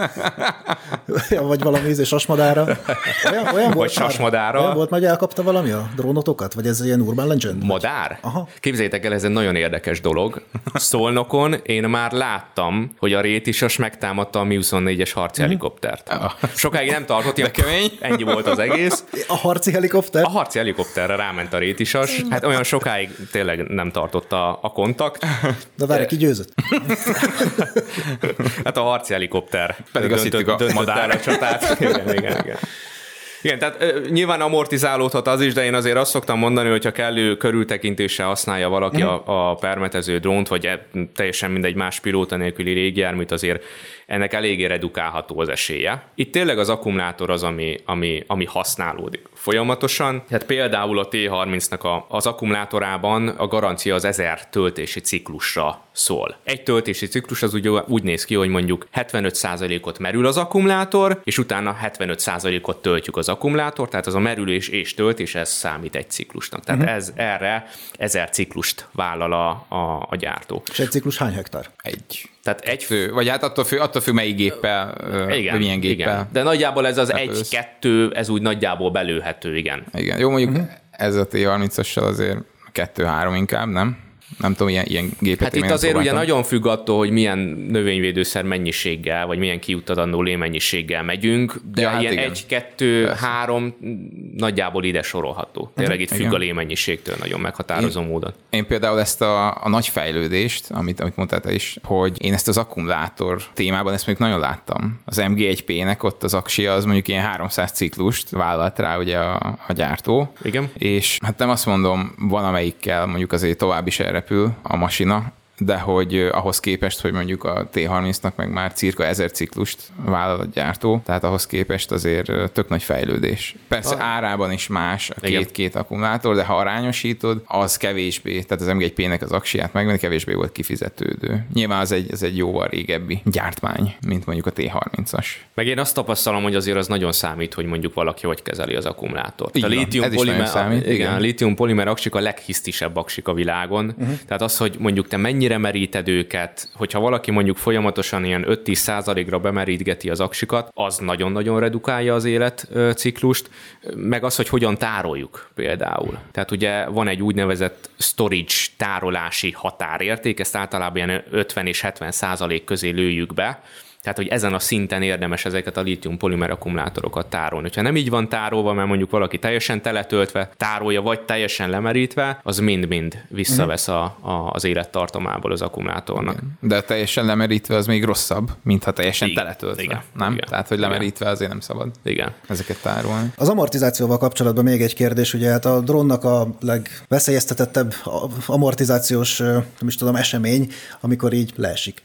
ja, vagy valami ízés sasmadára. Olyan, olyan vagy sasmadára. Olyan volt, hogy elkapta valami a drónotokat? Vagy ez ilyen urban legend? Madár? Aha. Képzeljétek el, ez egy nagyon érdekes dolog. Szolnokon én már láttam, hogy a rétisas megtámadta a Mi-24-es harci mhm. helikoptert. Sokáig nem tartott, ilyen kemény. Ennyi volt az egész. A harci helikopter? A harci helikopterre ráment a rétisas. Hát olyan sokáig tényleg nem tartott a, a kontakt. De várj, ki győzött? Hát a harci helikopter. Pedig azt hittük a madár csatát. igen, igen, igen. Igen, tehát uh, nyilván amortizálódhat az is, de én azért azt szoktam mondani, hogyha kellő körültekintéssel használja valaki uh-huh. a, a permetező drónt, vagy e, teljesen mindegy más pilóta nélküli légijárműt, azért ennek eléggé redukálható az esélye. Itt tényleg az akkumulátor az, ami, ami, ami használódik folyamatosan. Tehát például a T30-nak a, az akkumulátorában a garancia az 1000 töltési ciklusra szól. Egy töltési ciklus az úgy, úgy néz ki, hogy mondjuk 75%-ot merül az akkumulátor, és utána 75%-ot töltjük az akkumulátor, tehát az a merülés és töltés, ez számít egy ciklusnak. Tehát uh-huh. ez erre 1000 ciklust vállal a, a, a gyártó. És egy ciklus hány hektár? Egy. Tehát egy fő, vagy hát attól függ, attól függ melyik géppel, igen, vagy milyen géppel. Igen. De nagyjából ez az egy-kettő, ez úgy nagyjából belőhető, igen. Igen, jó mondjuk uh-huh. ez a T30-assal azért kettő-három inkább, nem? Nem tudom, ilyen, ilyen gépet. Hát itt azért ugye nagyon függ attól, hogy milyen növényvédőszer mennyiséggel, vagy milyen kiutadandó lémennyiséggel megyünk, de ja, hát ilyen igen. egy, kettő, Persze. három nagyjából ide sorolható. Tényleg itt függ igen. a lémennyiségtől nagyon meghatározó én, módon. Én például ezt a, a nagy fejlődést, amit, amit mondtál te is, hogy én ezt az akkumulátor témában ezt még nagyon láttam. Az MG1P-nek ott az aksia az mondjuk ilyen 300 ciklust vállalt rá ugye a, a gyártó. Igen. És hát nem azt mondom, van amelyikkel mondjuk azért tovább is erre repül a masina, de hogy ahhoz képest, hogy mondjuk a T30-nak meg már cirka ezer ciklust vállal a gyártó, tehát ahhoz képest azért tök nagy fejlődés. Persze ah. árában is más a két-két akkumulátor, de ha arányosítod, az kevésbé, tehát az M1P-nek az aksiát megvenni kevésbé volt kifizetődő. Nyilván az egy, ez egy jóval régebbi gyártmány, mint mondjuk a T30-as. Meg én azt tapasztalom, hogy azért az nagyon számít, hogy mondjuk valaki hogy kezeli az akkumulátort. a lítium polimer, számít, igen, igen. a lítium polimer aksik a leghisztisebb aksik a világon. Uh-huh. Tehát az, hogy mondjuk te mennyire mennyire meríted őket, hogyha valaki mondjuk folyamatosan ilyen 5-10 százalékra bemerítgeti az aksikat, az nagyon-nagyon redukálja az életciklust, meg az, hogy hogyan tároljuk például. Tehát ugye van egy úgynevezett storage tárolási határérték, ezt általában ilyen 50 és 70 százalék közé lőjük be, Tehát, hogy ezen a szinten érdemes ezeket a lítium polimer akkumulátorokat tárolni. Ha nem így van tárolva, mert mondjuk valaki teljesen teletöltve tárolja, vagy teljesen lemerítve, az mind-mind visszavesz a, a, az élettartamából az akkumulátornak. De teljesen lemerítve az még rosszabb, mint ha teljesen Igen. teletöltve. Igen. Nem? Igen. Tehát, hogy Igen. lemerítve azért nem szabad Igen. ezeket tárolni. Az amortizációval kapcsolatban még egy kérdés, ugye hát a drónnak a legveszélyeztetettebb amortizációs, nem is tudom, esemény, amikor így leesik.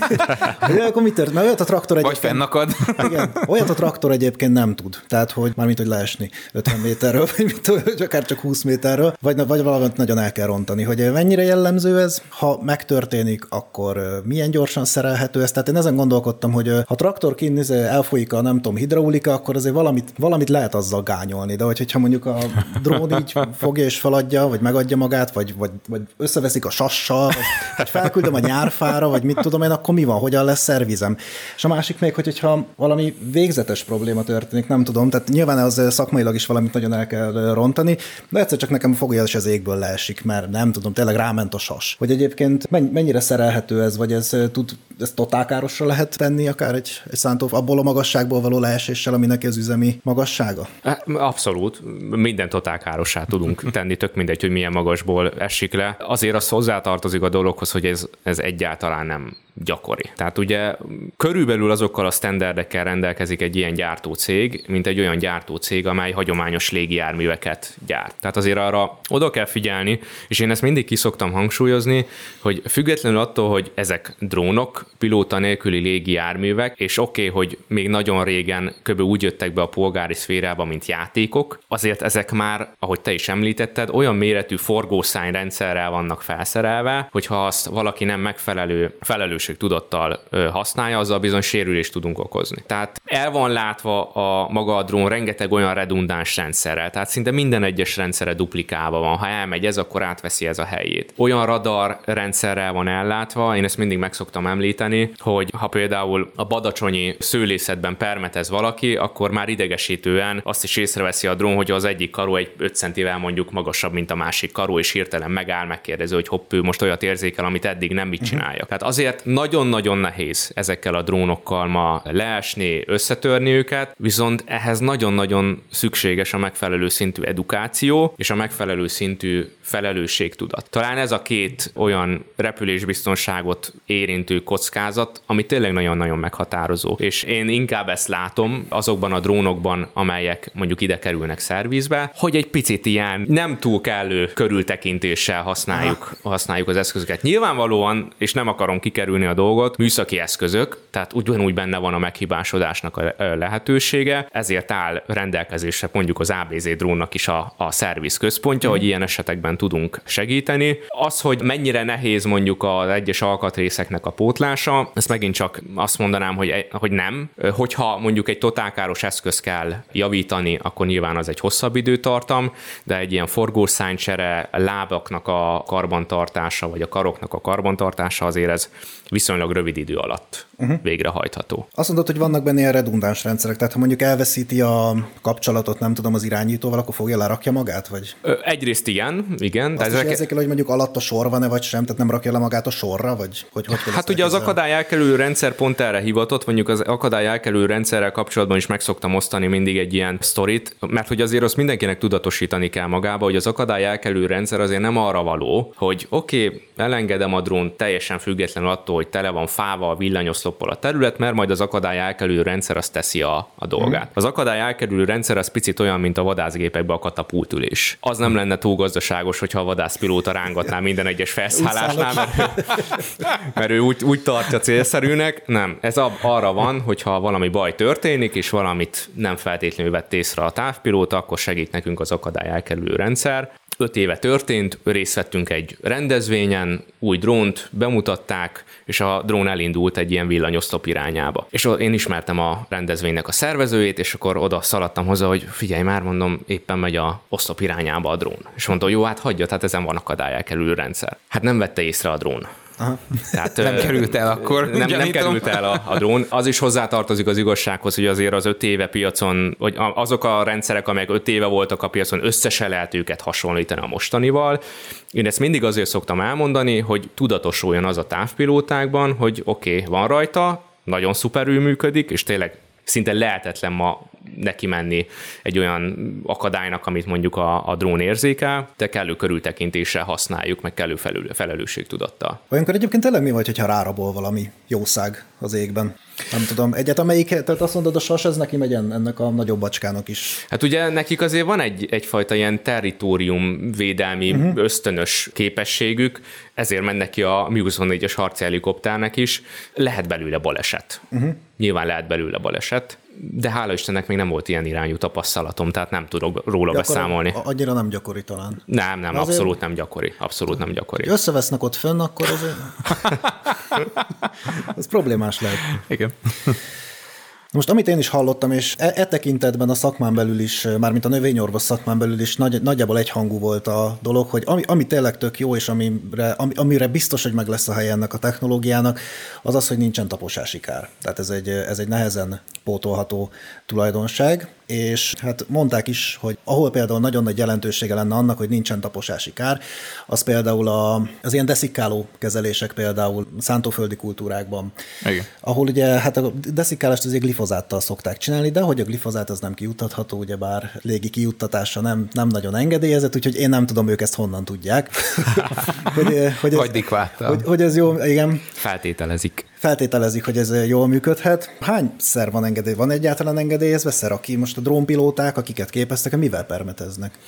Akkor mit történt? Mert olyat a traktor Vagy egyébként... fennakad. Igen, olyat a traktor egyébként nem tud. Tehát, hogy mármint, hogy leesni 50 méterről, vagy mit hogy akár csak 20 méterről, vagy, vagy valamit nagyon el kell rontani. Hogy mennyire jellemző ez, ha megtörténik, akkor milyen gyorsan szerelhető ez. Tehát én ezen gondolkodtam, hogy ha traktor kint izé, elfolyik a nem tudom, hidraulika, akkor azért valamit, valamit lehet azzal gányolni. De hogy- hogyha mondjuk a drón így fogja és feladja, vagy megadja magát, vagy, vagy, vagy összeveszik a sassal, vagy, vagy felküldöm a nyárfára, vagy mit tudom én, akkor mi van, hogyan lesz szervizem. És a másik még, hogy, hogyha valami végzetes probléma történik, nem tudom, tehát nyilván az szakmailag is valamit nagyon el kell rontani, de egyszer csak nekem fogja és az égből leesik, mert nem tudom, tényleg ráment a sas. Hogy egyébként men- mennyire szerelhető ez, vagy ez tud, ez totálkárosra lehet tenni akár egy, egy szántó abból a magasságból való leeséssel, ami neki az üzemi magassága? Abszolút. Minden totálkárossá tudunk tenni, tök mindegy, hogy milyen magasból esik le. Azért az hozzátartozik a dologhoz, hogy ez, ez egyáltalán nem gyakori. Tehát ugye körülbelül azokkal a standardekkel rendelkezik egy ilyen gyártócég, mint egy olyan gyártócég, amely hagyományos légijárműveket gyárt. Tehát azért arra oda kell figyelni, és én ezt mindig kiszoktam hangsúlyozni, hogy függetlenül attól, hogy ezek drónok, pilóta nélküli légijárművek, és oké, okay, hogy még nagyon régen kb. úgy jöttek be a polgári szférába, mint játékok, azért ezek már, ahogy te is említetted, olyan méretű forgószányrendszerrel vannak felszerelve, hogyha azt valaki nem megfelelő felelősségtudattal használja, azzal bizony sérülést tudunk okozni. Tehát el van látva a maga a drón rengeteg olyan redundáns rendszerrel, tehát szinte minden egyes rendszere duplikálva van. Ha elmegy ez, akkor átveszi ez a helyét. Olyan radar rendszerrel van ellátva, én ezt mindig meg szoktam említeni, hogy ha például a badacsonyi szőlészetben permetez valaki, akkor már idegesítően azt is észreveszi a drón, hogy az egyik karó egy 5 centivel mondjuk magasabb, mint a másik karó, és hirtelen megáll, megkérdezi, hogy hopp, ő most olyat érzékel, amit eddig nem mit csinálja. Tehát azért nagyon-nagyon nehéz ezekkel a drónokkal ma leesni, összetörni őket, viszont ehhez nagyon-nagyon szükséges a megfelelő szintű edukáció és a megfelelő szintű felelősségtudat. Talán ez a két olyan repülésbiztonságot érintő kockázat, ami tényleg nagyon-nagyon meghatározó. És én inkább ezt látom azokban a drónokban, amelyek mondjuk ide kerülnek szervizbe, hogy egy picit ilyen nem túl kellő körültekintéssel használjuk, használjuk az eszközöket. Nyilvánvalóan, és nem akarom kikerülni a dolgot, műszaki eszközök, tehát ugyanúgy benne van a meghibásodásnak a lehetősége, ezért áll rendelkezésre mondjuk az ABZ drónnak is a, a szerviz központja, mm. hogy ilyen esetekben tudunk segíteni. Az, hogy mennyire nehéz mondjuk az egyes alkatrészeknek a pótlása, ezt megint csak azt mondanám, hogy, hogy nem. Hogyha mondjuk egy totálkáros eszköz kell javítani, akkor nyilván az egy hosszabb időtartam, de egy ilyen forgószánycsere, lábaknak a karbantartása, vagy a karoknak a karbantartása azért ez viszonylag rövid idő alatt uh-huh. végrehajtható. Azt mondod, hogy vannak benne ilyen redundáns rendszerek, tehát ha mondjuk elveszíti a kapcsolatot, nem tudom, az irányítóval, akkor fogja lerakja magát, vagy? Ö, egyrészt igen, igen. Azt de ezek... érzékel, hogy mondjuk alatt a sor van-e, vagy sem, tehát nem rakja le magát a sorra, vagy hogy, hogy Hát ugye az akadály elkerülő rendszer pont erre hivatott, mondjuk az akadály elkerülő rendszerrel kapcsolatban is meg szoktam osztani mindig egy ilyen sztorit, mert hogy azért azt mindenkinek tudatosítani kell magába, hogy az akadály elkerülő rendszer azért nem arra való, hogy oké, okay, elengedem a drón teljesen függetlenül attól, hogy tele van fával, villanyoszloppal a terület, mert majd az akadály elkerülő rendszer azt teszi a, a dolgát. Mm. Az akadály elkerülő rendszer az picit olyan, mint a vadászgépekben a katapultülés. Az nem lenne túl gazdaságos, hogyha a vadászpilóta rángatná minden egyes felszállásnál, mert, mert ő úgy, úgy tartja célszerűnek. Nem, ez ab, arra van, hogyha valami baj történik, és valamit nem feltétlenül vett észre a távpilóta, akkor segít nekünk az akadály elkerülő rendszer. Öt éve történt, részt vettünk egy rendezvényen, új drónt bemutatták, és a drón elindult egy ilyen villanyoszlop irányába. És én ismertem a rendezvénynek a szervezőjét, és akkor oda szaladtam hozzá, hogy figyelj már, mondom, éppen megy a oszlop irányába a drón. És mondta, jó, hát hagyja, tehát ezen van akadály elkerülő rendszer. Hát nem vette észre a drón. Aha. Tehát, nem került el akkor. Nem, nem került el a, a drón. Az is hozzátartozik az igazsághoz, hogy azért az öt éve piacon, vagy azok a rendszerek, amelyek öt éve voltak a piacon, össze lehet őket hasonlítani a mostanival. Én ezt mindig azért szoktam elmondani, hogy tudatosuljon az a távpilótákban, hogy oké, okay, van rajta, nagyon szuperül működik, és tényleg szinte lehetetlen ma neki menni egy olyan akadálynak, amit mondjuk a, a drón érzékel, de kellő körültekintéssel használjuk, meg kellő felül, felelősségtudattal. Olyankor egyébként tényleg mi vagy, hogyha rárabol valami jószág az égben? Nem tudom, egyet, amelyik, tehát azt mondod, a sas, ez neki megy ennek a nagyobb bacskának is. Hát ugye nekik azért van egy, egyfajta ilyen territórium védelmi uh-huh. ösztönös képességük, ezért mennek ki a Mi-24-es harci helikopternek is. Lehet belőle baleset. Uh-huh. Nyilván lehet belőle baleset, de hála Istennek még nem volt ilyen irányú tapasztalatom, tehát nem tudok róla Gyakori, beszámolni. Annyira nem gyakori talán. Nem, nem, Azért abszolút nem gyakori. Abszolút nem gyakori. Összevesznek ott fönn, akkor az, az problémás lehet. Igen. Most amit én is hallottam, és e, e tekintetben a szakmán belül is, mármint a növényorvos szakmán belül is nagy, nagyjából egyhangú volt a dolog, hogy ami, ami tényleg tök jó, és amire, ami, amire biztos, hogy meg lesz a helye ennek a technológiának, az az, hogy nincsen taposási kár. Tehát ez egy, ez egy nehezen pótolható tulajdonság, és hát mondták is, hogy ahol például nagyon nagy jelentősége lenne annak, hogy nincsen taposási kár, az például a, az ilyen deszikáló kezelések például szántóföldi kultúrákban, Igen. ahol ugye hát a deszikálást azért glifozáttal szokták csinálni, de hogy a glifozát az nem kijuttatható, ugye bár légi kijuttatása nem, nem nagyon engedélyezett, úgyhogy én nem tudom, ők ezt honnan tudják. hogy, hogy, ez, Vagy hogy, hogy ez jó, igen. Feltételezik feltételezik, hogy ez jól működhet. Hány szer van engedély? Van egyáltalán engedélyezve szer, aki most a drónpilóták, akiket képeztek, mivel permeteznek?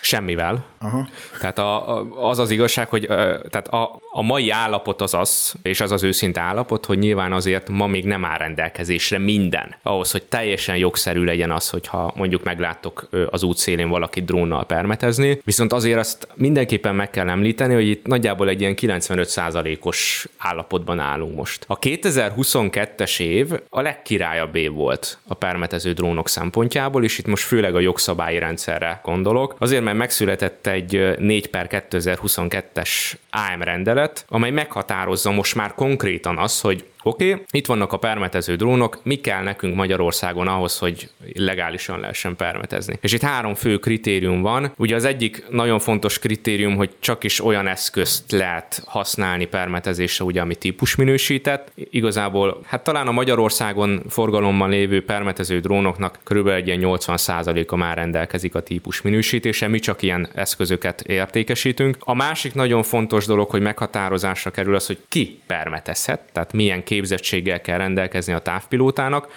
Semmivel. Aha. Tehát a, a, az az igazság, hogy tehát a, a mai állapot az az, és az az őszinte állapot, hogy nyilván azért ma még nem áll rendelkezésre minden. Ahhoz, hogy teljesen jogszerű legyen az, hogyha mondjuk megláttok az útszélén valakit drónnal permetezni. Viszont azért azt mindenképpen meg kell említeni, hogy itt nagyjából egy ilyen 95%-os állapotban állunk most. A 2022-es év a legkirályabb év volt a permetező drónok szempontjából, és itt most főleg a jogszabályi rendszerre gondolok. Azért, mert megszületett egy 4 per 2022-es AM rendelet, amely meghatározza most már konkrétan az, hogy Oké, okay, itt vannak a permetező drónok, mi kell nekünk Magyarországon ahhoz, hogy legálisan lehessen permetezni. És itt három fő kritérium van. Ugye az egyik nagyon fontos kritérium, hogy csak is olyan eszközt lehet használni permetezésre, ugye, ami típus minősített. Igazából, hát talán a Magyarországon forgalomban lévő permetező drónoknak körülbelül egy ilyen 80%-a már rendelkezik a típus minősítése, mi csak ilyen eszközöket értékesítünk. A másik nagyon fontos dolog, hogy meghatározásra kerül az, hogy ki permetezhet, tehát milyen képzettséggel kell rendelkezni a távpilótának,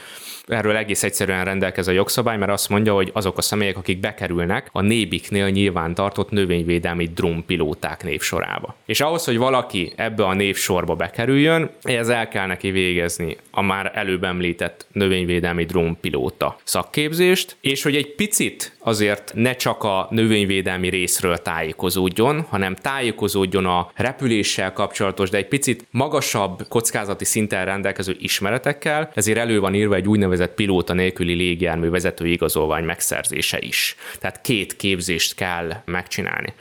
Erről egész egyszerűen rendelkez a jogszabály, mert azt mondja, hogy azok a személyek, akik bekerülnek a nébiknél nyilván tartott növényvédelmi drónpilóták névsorába. És ahhoz, hogy valaki ebbe a névsorba bekerüljön, ehhez el kell neki végezni a már előbb említett növényvédelmi drónpilóta szakképzést, és hogy egy picit azért ne csak a növényvédelmi részről tájékozódjon, hanem tájékozódjon a repüléssel kapcsolatos, de egy picit magasabb kockázati szinten rendelkező ismeretekkel, ezért elő van írva egy úgynevezett pilóta nélküli légijármű vezető igazolvány megszerzése is. Tehát két képzést kell megcsinálni.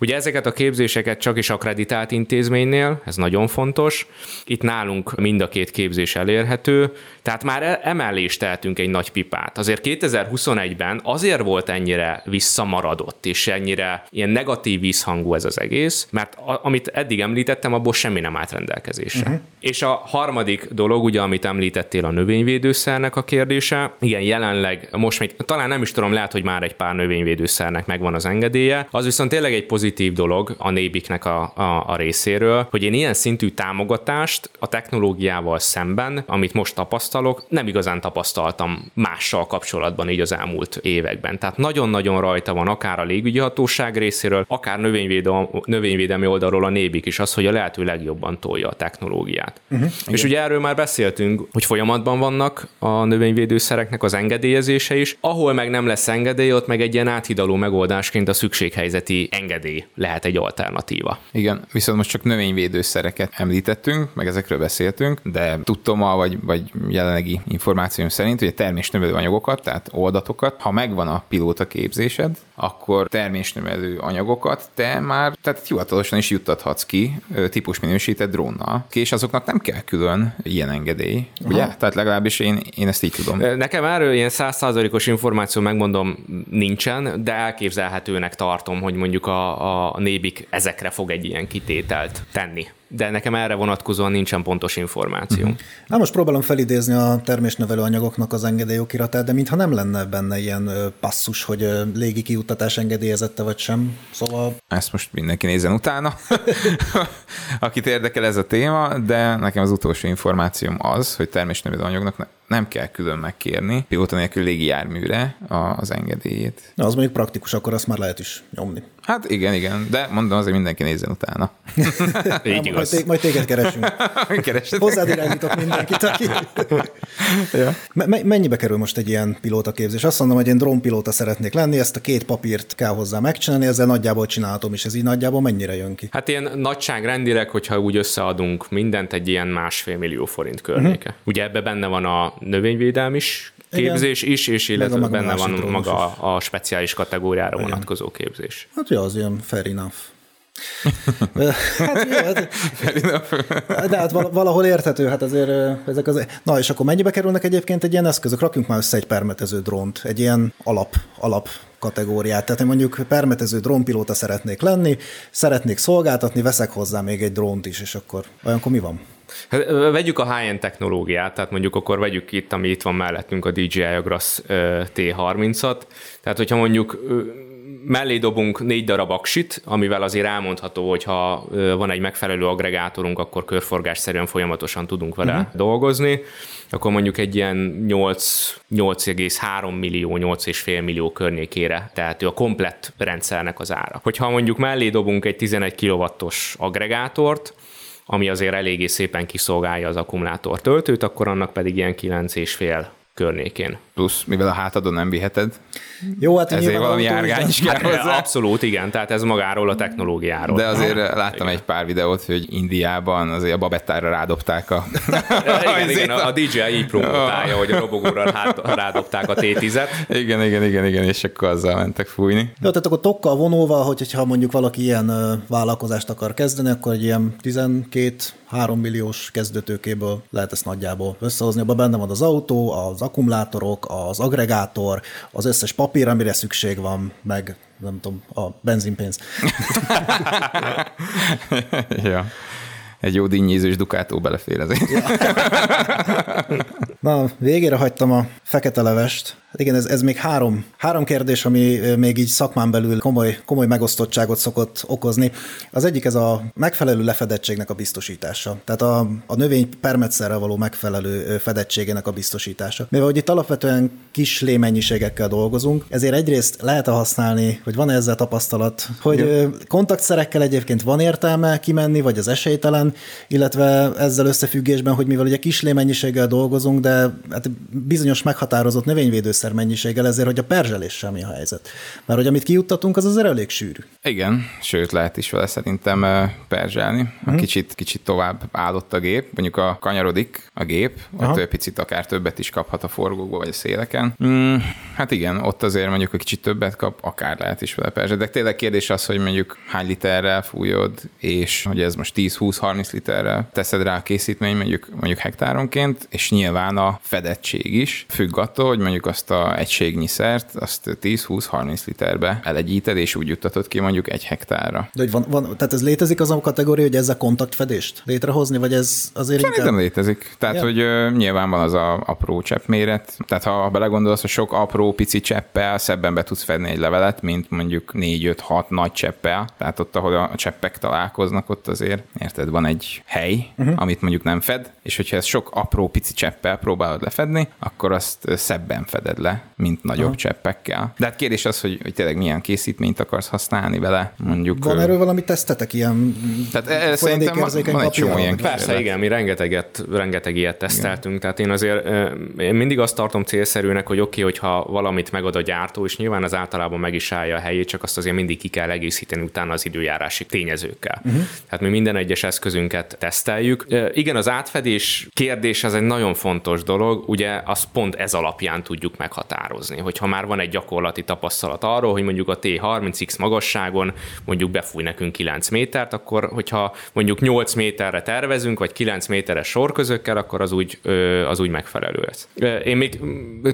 Ugye ezeket a képzéseket csak is akreditált intézménynél, ez nagyon fontos. Itt nálunk mind a két képzés elérhető, tehát már e- emellé is tehetünk egy nagy pipát. Azért 2021-ben azért volt ennyire visszamaradott, és ennyire ilyen negatív vízhangú ez az egész, mert a, amit eddig említettem, abból semmi nem állt rendelkezésre. Uh-huh. És a harmadik dolog, ugye, amit említettél, a növényvédőszernek a kérdése. Igen, jelenleg most még talán nem is tudom, lehet, hogy már egy pár növényvédőszernek megvan az engedélye. Az viszont tényleg egy pozitív dolog a Nébiknek a, a, a részéről, hogy én ilyen szintű támogatást a technológiával szemben, amit most tapasztal, tapasztalok, nem igazán tapasztaltam mással kapcsolatban így az elmúlt években. Tehát nagyon-nagyon rajta van akár a légügyi hatóság részéről, akár növényvédelmi oldalról a nébik is az, hogy a lehető legjobban tolja a technológiát. Uh-huh, És igen. ugye erről már beszéltünk, hogy folyamatban vannak a növényvédőszereknek az engedélyezése is, ahol meg nem lesz engedély, ott meg egy ilyen áthidaló megoldásként a szükséghelyzeti engedély lehet egy alternatíva. Igen, viszont most csak növényvédőszereket említettünk, meg ezekről beszéltünk, de tudtom, vagy, vagy jelenlegi információm szerint, hogy a termésnövelő anyagokat, tehát oldatokat, ha megvan a pilóta képzésed, akkor termésnövelő anyagokat te már tehát hivatalosan is juttathatsz ki típus minősített drónnal, és azoknak nem kell külön ilyen engedély, Aha. ugye? Tehát legalábbis én, én ezt így tudom. Nekem erről ilyen százszázalékos információ megmondom nincsen, de elképzelhetőnek tartom, hogy mondjuk a, a nébik ezekre fog egy ilyen kitételt tenni. De nekem erre vonatkozóan nincsen pontos információ. Uh-huh. Na most próbálom felidézni a termésnövelő anyagoknak az engedélyokiratát, de mintha nem lenne benne ilyen passzus, hogy légi kiuttatás engedélyezette vagy sem. Szóval Ezt most mindenki nézzen utána, akit érdekel ez a téma, de nekem az utolsó információm az, hogy termésnövelő anyagnak ne- nem kell külön megkérni pilóta nélkül légi járműre a- az engedélyét. na, az mondjuk praktikus, akkor azt már lehet is nyomni. Hát igen, igen, de mondom azért mindenki nézzen utána. Így majd, igaz. té- majd téged keresünk. Keressetek. Hozzád irányítok mindenkit, aki... Ja. Me- mennyibe kerül most egy ilyen pilótaképzés? Azt mondom, hogy én drónpilóta szeretnék lenni, ezt a két papírt kell hozzá megcsinálni, ezzel nagyjából csinálhatom, és ez így nagyjából mennyire jön ki? Hát ilyen nagyságrendileg, hogyha úgy összeadunk mindent, egy ilyen másfél millió forint környéke. Uh-huh. Ugye ebbe benne van a növényvédelm is, képzés is, és illetve meg a benne van maga a, a speciális kategóriára vonatkozó képzés. Hát jó, az ilyen fair enough. hát, jó, hát, de hát val- valahol érthető, hát azért ezek az... Na, és akkor mennyibe kerülnek egyébként egy ilyen eszközök? Rakjunk már össze egy permetező drónt, egy ilyen alap, alap kategóriát. Tehát én mondjuk permetező drónpilóta szeretnék lenni, szeretnék szolgáltatni, veszek hozzá még egy drónt is, és akkor olyankor mi van? Hát, Vegyük a high-end technológiát, tehát mondjuk akkor vegyük itt, ami itt van mellettünk, a DJI Agras ö, T30-at. Tehát, hogyha mondjuk mellé dobunk négy darab aksit, amivel azért elmondható, hogy ha van egy megfelelő agregátorunk, akkor körforgásszerűen folyamatosan tudunk vele uh-huh. dolgozni, akkor mondjuk egy ilyen 8, 8,3 millió, 8,5 millió környékére tehető a komplett rendszernek az ára. Hogyha mondjuk mellé dobunk egy 11 kW-os agregátort, ami azért eléggé szépen kiszolgálja az akkumulátor töltőt, akkor annak pedig ilyen 9,5 környékén. Plusz, mivel a hátadon nem viheted, Jó, hát ezért valami járgány is kell Hát, hozzá. abszolút, igen, tehát ez magáról a technológiáról. De azért láttam egy pár videót, hogy Indiában azért a babettára rádobták a... igen, igen, a, a DJI így promotálja, hogy a robogóra hát, rádobták a T10-et. igen, igen, igen, igen, és akkor azzal mentek fújni. Jó, tehát akkor tokkal vonóval, hogy- hogyha mondjuk valaki ilyen vállalkozást akar kezdeni, akkor egy ilyen 12-3 milliós kezdőtőkéből lehet ezt nagyjából összehozni. Abban benne van az autó, az akkumulátorok, az agregátor, az összes papír, amire szükség van, meg nem tudom, a benzinpénz. ja. Egy jó dinnyézős Ducato belefér azért. Na, végére hagytam a fekete levest. Igen, ez, ez még három, három kérdés, ami még így szakmán belül komoly, komoly megosztottságot szokott okozni. Az egyik ez a megfelelő lefedettségnek a biztosítása. Tehát a, a növény permetszerrel való megfelelő fedettségének a biztosítása. Mivel hogy itt alapvetően kis lémennyiségekkel dolgozunk, ezért egyrészt lehet-e használni, hogy van ezzel tapasztalat, hogy ö, kontaktszerekkel egyébként van értelme kimenni, vagy az esélytelen, illetve ezzel összefüggésben, hogy mivel ugye kis lémennyiséggel dolgozunk, de hát bizonyos meghatározott növényvédőszer mennyiséggel, ezért, hogy a perzseléssel mi a helyzet. Mert hogy amit kijuttatunk, az azért elég sűrű. Igen, sőt lehet is vele szerintem perzselni. Mhm. Kicsit, kicsit tovább állott a gép, mondjuk a kanyarodik a gép, Aha. ott picit akár többet is kaphat a forgókba vagy a széleken. Mm, hát igen, ott azért mondjuk, hogy kicsit többet kap, akár lehet is vele perzselni. De tényleg kérdés az, hogy mondjuk hány literrel fújod, és hogy ez most 10-20-30 literrel teszed rá a készítmény mondjuk, mondjuk hektáronként, és nyilván a fedettség is függ attól, hogy mondjuk azt a egységnyi szert, azt 10-20-30 literbe elegyíted, és úgy juttatod ki mondjuk egy hektárra. De hogy van, van, tehát ez létezik az a kategória, hogy ezzel kontaktfedést létrehozni, vagy ez azért Szerintem inkább... létezik. Tehát, Ja. hogy ö, nyilván van az a apró cseppméret. Tehát, ha belegondolsz, hogy sok apró pici cseppel szebben be tudsz fedni egy levelet, mint mondjuk 4-5-6 nagy cseppel. Tehát ott, ahol a cseppek találkoznak, ott azért, érted, van egy hely, uh-huh. amit mondjuk nem fed, és hogyha ezt sok apró pici cseppel próbálod lefedni, akkor azt szebben feded le, mint nagyobb uh-huh. cseppekkel. De hát kérdés az, hogy, hogy tényleg milyen készítményt akarsz használni vele, mondjuk... Van erről valami tesztetek ilyen Tehát, e, szerintem van- van egy csomó ilyen Persze, igen, mi rengeteget, rengeteg ilyet teszteltünk, tehát én azért én mindig azt tartom célszerűnek, hogy oké, okay, hogyha valamit megad a gyártó, és nyilván az általában meg is állja a helyét, csak azt azért mindig ki kell egészíteni utána az időjárási tényezőkkel. Uh-huh. Tehát mi minden egyes eszközünket teszteljük. Igen, az átfedés kérdés az egy nagyon fontos dolog, ugye azt pont ez alapján tudjuk meghatározni, hogyha már van egy gyakorlati tapasztalat arról, hogy mondjuk a T30X magasságon mondjuk befúj nekünk 9 métert, akkor hogyha mondjuk 8 méterre tervezünk, vagy 9 méteres sorközökkel, akkor az úgy, az úgy megfelelő lesz. Én még,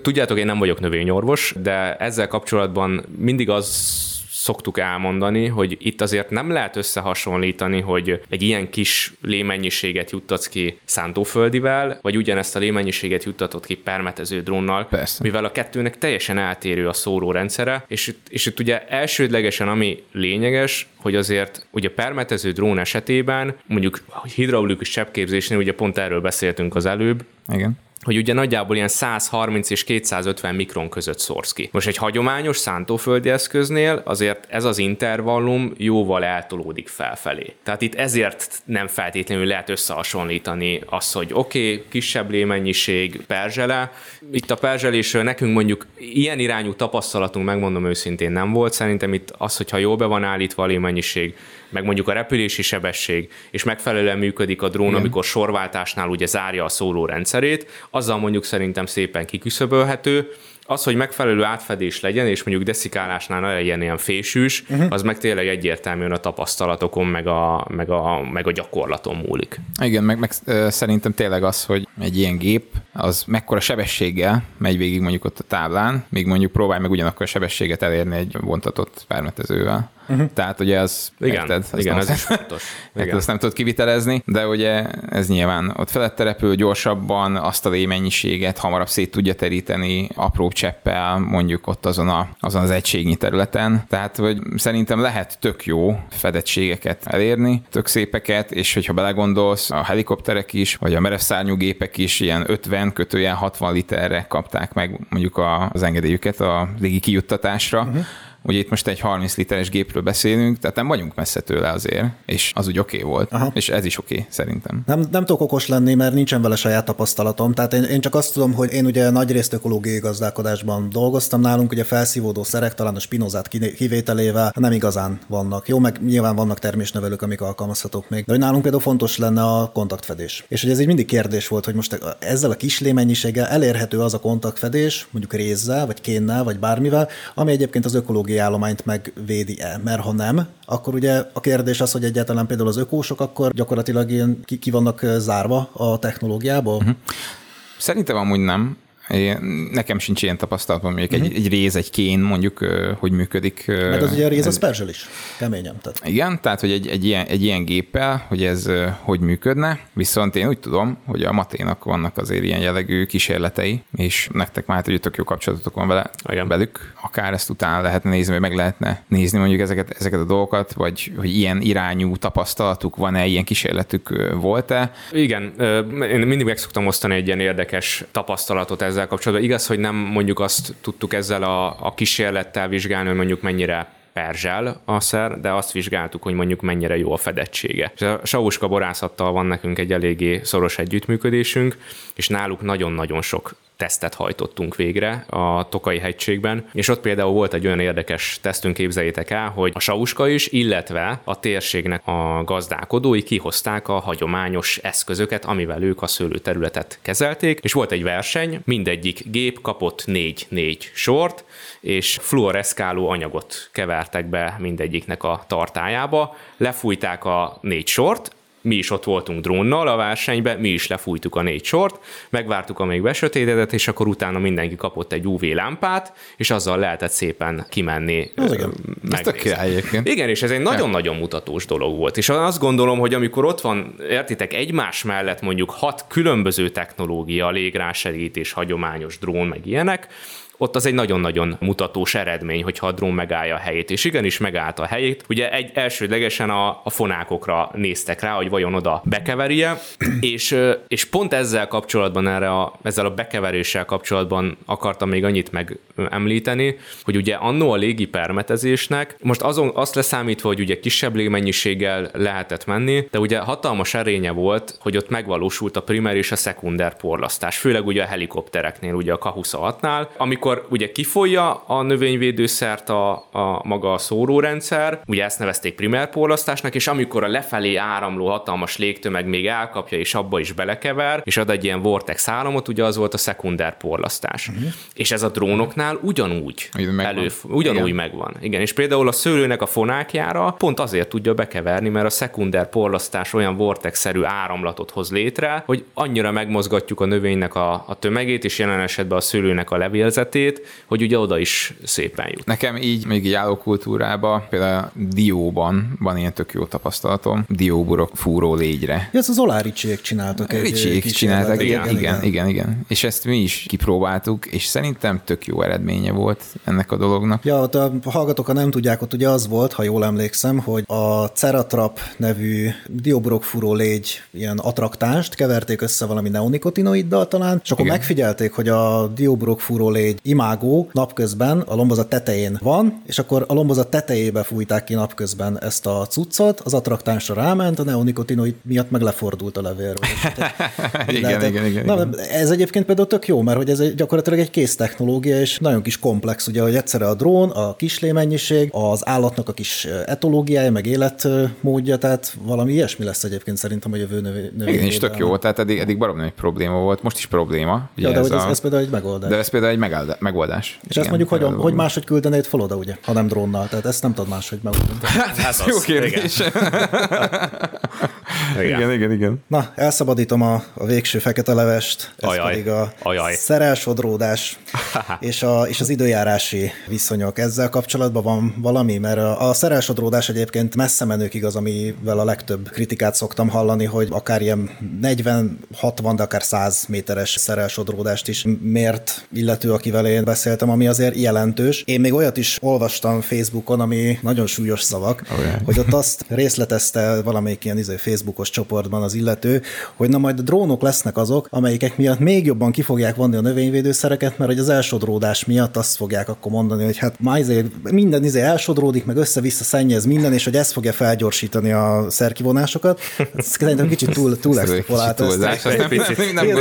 tudjátok, én nem vagyok növényorvos, de ezzel kapcsolatban mindig az szoktuk elmondani, hogy itt azért nem lehet összehasonlítani, hogy egy ilyen kis lémennyiséget juttatsz ki szántóföldivel, vagy ugyanezt a lémennyiséget juttatod ki permetező drónnal, Persze. mivel a kettőnek teljesen eltérő a szórórendszere, és itt, és itt ugye elsődlegesen ami lényeges, hogy azért ugye permetező drón esetében, mondjuk hidraulikus cseppképzésnél, ugye pont erről beszéltünk az előbb, Igen. Hogy ugye nagyjából ilyen 130 és 250 mikron között szórsz ki. Most egy hagyományos szántóföldi eszköznél azért ez az intervallum jóval eltolódik felfelé. Tehát itt ezért nem feltétlenül lehet összehasonlítani azt, hogy oké, okay, kisebb lémennyiség, perzsele. Itt a perzselésről nekünk mondjuk ilyen irányú tapasztalatunk, megmondom őszintén, nem volt. Szerintem itt az, hogyha jól be van állítva a lémennyiség, meg mondjuk a repülési sebesség, és megfelelően működik a drón, Igen. amikor sorváltásnál ugye zárja a szóló rendszerét, azzal mondjuk szerintem szépen kiküszöbölhető. Az, hogy megfelelő átfedés legyen, és mondjuk deszikálásnál ne legyen ilyen fésűs, uh-huh. az meg tényleg egyértelműen a tapasztalatokon, meg a, meg a, meg a gyakorlaton múlik. Igen, meg, meg szerintem tényleg az, hogy egy ilyen gép, az mekkora sebességgel megy végig mondjuk ott a táblán, még mondjuk próbálj meg ugyanakkor a sebességet elérni egy vontatott permetezővel. Uh-huh. Tehát ugye az... Igen, érted, azt igen ez is fontos. Igen. Igen. Ezt nem tudod kivitelezni, de ugye ez nyilván ott felette repül gyorsabban, azt a lémennyiséget hamarabb szét tudja teríteni apróbb cseppel, mondjuk ott azon, a, azon az egységnyi területen. Tehát hogy szerintem lehet tök jó fedettségeket elérni, tök szépeket, és hogyha belegondolsz, a helikopterek is, vagy a merevszárnyú gépek is ilyen 50 kötőjel 60 literre kapták meg mondjuk az engedélyüket a légi kijuttatásra. Uh-huh. Ugye itt most egy 30 literes gépről beszélünk, tehát nem vagyunk messze tőle azért, és az úgy oké okay volt, Aha. és ez is oké okay, szerintem. Nem, nem tudok okos lenni, mert nincsen vele saját tapasztalatom. Tehát én, én csak azt tudom, hogy én ugye nagyrészt ökológiai gazdálkodásban dolgoztam nálunk, ugye felszívódó szerek, talán a spinozát kivételével nem igazán vannak. Jó, meg nyilván vannak termésnövelők, amik alkalmazhatók még. De hogy nálunk például fontos lenne a kontaktfedés. És hogy ez egy mindig kérdés volt, hogy most ezzel a kis lémennyiséggel elérhető az a kontaktfedés, mondjuk rézzel, vagy kénnel, vagy bármivel, ami egyébként az ökológiai állományt megvédi-e. Mert ha nem, akkor ugye a kérdés az, hogy egyáltalán például az ökósok akkor gyakorlatilag ilyen ki, ki vannak zárva a technológiából. Uh-huh. Szerintem amúgy nem. Én, nekem sincs ilyen tapasztalatom, mondjuk uh-huh. egy, egy réz, egy kén mondjuk, hogy működik. Meg az ugye a réz, az perzsel is. Keményem. Tehát. Igen, tehát hogy egy, egy, ilyen, egy ilyen géppel, hogy ez hogy működne, viszont én úgy tudom, hogy a Maténak vannak azért ilyen jellegű kísérletei, és nektek már hát, hogy tök jó kapcsolatotok van vele, Igen. velük, akár ezt utána lehetne nézni, vagy meg lehetne nézni mondjuk ezeket, ezeket a dolgokat, vagy hogy ilyen irányú tapasztalatuk van-e, ilyen kísérletük volt-e. Igen, én mindig meg szoktam osztani egy ilyen érdekes tapasztalatot ezzel kapcsolatban. Igaz, hogy nem mondjuk azt tudtuk ezzel a, a kísérlettel vizsgálni, hogy mondjuk mennyire perzsel a szer, de azt vizsgáltuk, hogy mondjuk mennyire jó a fedettsége. És a Sauska borászattal van nekünk egy eléggé szoros együttműködésünk, és náluk nagyon-nagyon sok tesztet hajtottunk végre a Tokai hegységben, és ott például volt egy olyan érdekes tesztünk, képzeljétek el, hogy a Sauska is, illetve a térségnek a gazdálkodói kihozták a hagyományos eszközöket, amivel ők a szőlőterületet kezelték, és volt egy verseny, mindegyik gép kapott négy-négy sort, és fluoreszkáló anyagot kevertek be mindegyiknek a tartájába, lefújták a négy sort, mi is ott voltunk drónnal a versenyben, mi is lefújtuk a négy sort, megvártuk, amíg besötétedett, és akkor utána mindenki kapott egy UV lámpát, és azzal lehetett szépen kimenni. Az igen. Ez tök király egyébként. igen, és ez egy nagyon-nagyon mutatós dolog volt. És azt gondolom, hogy amikor ott van, értitek, egymás mellett mondjuk hat különböző technológia, légrásegítés, hagyományos drón, meg ilyenek, ott az egy nagyon-nagyon mutatós eredmény, hogyha a drón megállja a helyét. És igenis megállt a helyét. Ugye egy elsődlegesen a, a fonákokra néztek rá, hogy vajon oda bekeverje, és, és pont ezzel kapcsolatban, erre a, ezzel a bekeveréssel kapcsolatban akartam még annyit megemlíteni, hogy ugye annó a légi permetezésnek, most azon azt leszámítva, hogy ugye kisebb légmennyiséggel lehetett menni, de ugye hatalmas erénye volt, hogy ott megvalósult a primer és a szekunder porlasztás, főleg ugye a helikoptereknél, ugye a K-26-nál, amikor ugye kifolyja a növényvédőszert a, a maga a szórórendszer, ugye ezt nevezték primer porlasztásnak, és amikor a lefelé áramló hatalmas légtömeg még elkapja, és abba is belekever, és ad egy ilyen vortex államot, ugye az volt a szekunder porlasztás. Uh-huh. És ez a drónoknál ugyanúgy, Megvan. elő, ugyanúgy Igen. megvan. Igen, és például a szőlőnek a fonákjára pont azért tudja bekeverni, mert a szekunder porlasztás olyan vortex-szerű áramlatot hoz létre, hogy annyira megmozgatjuk a növénynek a, a tömegét, és jelen esetben a szőlőnek a levélzetét, hogy ugye oda is szépen jut. Nekem így még így állókultúrába, például dióban van ilyen tök jó tapasztalatom, dióburok fúró légyre. Ja, ezt az Oláricsiek csináltak egy Ricsiék csináltak, igen, igen, igen, igen, igen. És ezt mi is kipróbáltuk, és szerintem tök jó eredménye volt ennek a dolognak. Ja, ott a hallgatók, ha nem tudják, ott ugye az volt, ha jól emlékszem, hogy a Ceratrap nevű diobrokfúró légy ilyen attraktást keverték össze valami neonikotinoiddal talán, és akkor Igen. megfigyelték, hogy a diobrokfúró légy imágó napközben a lombozat tetején van, és akkor a lombozat tetejébe fújták ki napközben ezt a cuccot, az attraktánsra ráment, a neonikotinoid miatt meg lefordult a levélről. Hát Igen, lehetett- igen, igen, Na, igen. ez egyébként például tök jó, mert hogy ez egy, gyakorlatilag egy kész technológia, és nagyon kis komplex, ugye, hogy egyszerre a drón, a kislémennyiség, az állatnak a kis etológiája, meg életmódja, tehát valami ilyesmi lesz egyébként szerintem a jövő növé- növény. Igen, és tök jó, tehát eddig, eddig barom nagy probléma volt, most is probléma. Ja, de hogy ez, a- ez például egy megoldás. de ez például egy megállda- megoldás. és ezt mondjuk, hogy, hogy máshogy küldenéd fel oda, ugye, ha nem drónnal, tehát ezt nem tudod máshogy megoldani. Ez Jó kérdés. Igen. igen, igen, igen. Na, elszabadítom a, a végső fekete levest, ez Ajaj, pedig a ajaj. szerelsodródás és, a, és az időjárási viszonyok. Ezzel kapcsolatban van valami, mert a, a szerelsodródás egyébként messze menőkig az, amivel a legtöbb kritikát szoktam hallani, hogy akár ilyen 40-60, de akár 100 méteres szerelsodródást is mért illető, akivel én beszéltem, ami azért jelentős. Én még olyat is olvastam Facebookon, ami nagyon súlyos szavak, Olyan. hogy ott azt részletezte valamelyik ilyen izé, Facebookos csoportban az illető, hogy na majd a drónok lesznek azok, amelyikek miatt még jobban ki fogják vonni a növényvédőszereket, mert hogy az elsodródás miatt azt fogják akkor mondani, hogy hát már izé, minden izé elsodródik, meg össze-vissza szennyez minden, és hogy ez fogja felgyorsítani a szerkivonásokat. Ez Szerintem kicsit túl, túl extrapolált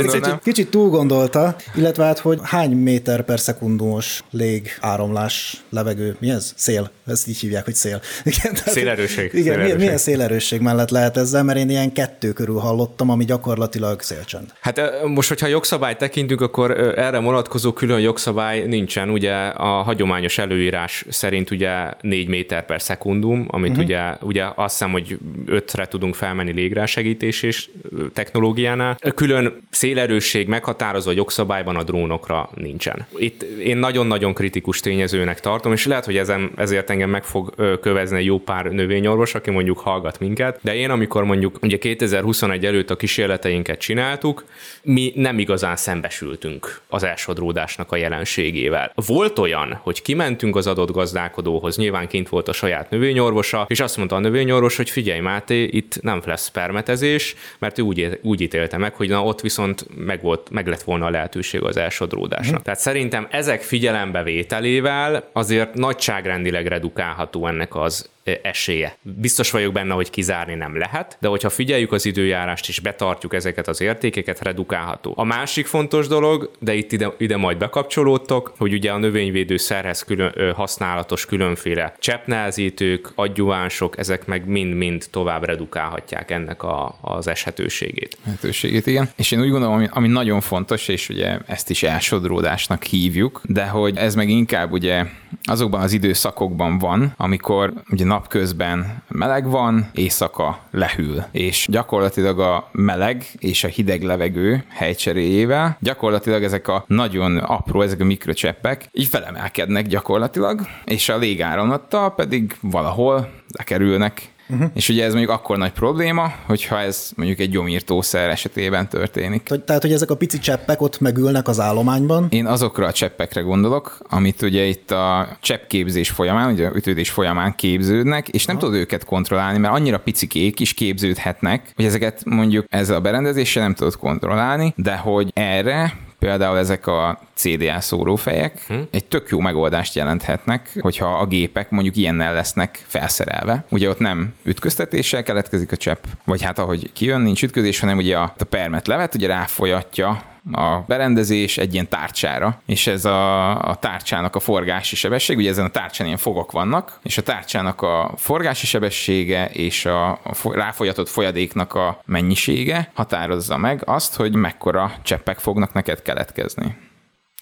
kicsit kicsit, túl gondolta, illetve hát, hogy hány méter per szekundumos lég áramlás, levegő, mi ez? Szél. Ezt így hívják, hogy szél. Igen, tehát- Szélerősség, Igen, milyen, szélerősség. milyen szélerősség mellett lehet ezzel, mert én ilyen kettő körül hallottam, ami gyakorlatilag szélcsend. Hát most, hogyha jogszabályt tekintünk, akkor erre vonatkozó külön jogszabály nincsen. Ugye a hagyományos előírás szerint ugye 4 méter per szekundum, amit uh-huh. ugye, ugye azt hiszem, hogy 5-re tudunk felmenni légrásegítés és technológiánál. Külön szélerősség meghatározó a jogszabályban a drónokra nincsen. Itt én nagyon-nagyon kritikus tényezőnek tartom, és lehet, hogy ezen, ezért engem meg fog kövezni jó pár növényorvos, aki mondjuk hallgat minket, de én amikor mondjuk ugye 2021 előtt a kísérleteinket csináltuk, mi nem igazán szembesültünk az elsodródásnak a jelenségével. Volt olyan, hogy kimentünk az adott gazdálkodóhoz, nyilván kint volt a saját növényorvosa, és azt mondta a növényorvos, hogy figyelj Máté, itt nem lesz permetezés, mert ő úgy, úgy ítélte meg, hogy na ott viszont meg, volt, meg lett volna a lehetőség az elsodródásnak. Mhm. Tehát szerintem ezek figyelembevételével azért nagyságrendileg redukálható ennek az esélye. Biztos vagyok benne, hogy kizárni nem lehet, de hogyha figyeljük az időjárást és betartjuk ezeket az értékeket, redukálható. A másik fontos dolog, de itt ide, ide majd bekapcsolódtok, hogy ugye a növényvédőszerhez külön, használatos különféle cseppnehezítők, adjuvánsok, ezek meg mind-mind tovább redukálhatják ennek a, az eshetőségét. lehetőségét, igen. És én úgy gondolom, ami, ami nagyon fontos, és ugye ezt is elsodródásnak hívjuk, de hogy ez meg inkább ugye azokban az időszakokban van, amikor ugye napközben meleg van, éjszaka lehűl. És gyakorlatilag a meleg és a hideg levegő helycseréjével gyakorlatilag ezek a nagyon apró, ezek a mikrocseppek így felemelkednek gyakorlatilag, és a légáramlattal pedig valahol lekerülnek Uh-huh. És ugye ez mondjuk akkor nagy probléma, hogyha ez mondjuk egy gyomírtószer esetében történik. Tehát, hogy ezek a pici cseppek ott megülnek az állományban, Én azokra a cseppekre gondolok, amit ugye itt a cseppképzés folyamán, ugye a ütődés folyamán képződnek, és nem tudod őket kontrollálni, mert annyira picikék is képződhetnek, hogy ezeket mondjuk ezzel a berendezéssel nem tudod kontrollálni, de hogy erre például ezek a CDA szórófejek hm? egy tök jó megoldást jelenthetnek, hogyha a gépek mondjuk ilyennel lesznek felszerelve. Ugye ott nem ütköztetéssel keletkezik a csepp, vagy hát ahogy kijön, nincs ütközés, hanem ugye a, a permet levet, ugye ráfolyatja a berendezés egy ilyen tárcsára, és ez a, a tárcsának a forgási sebesség, ugye ezen a tárcsán ilyen fogok vannak, és a tárcsának a forgási sebessége és a, a ráfolyatott folyadéknak a mennyisége határozza meg azt, hogy mekkora cseppek fognak neked keletkezni.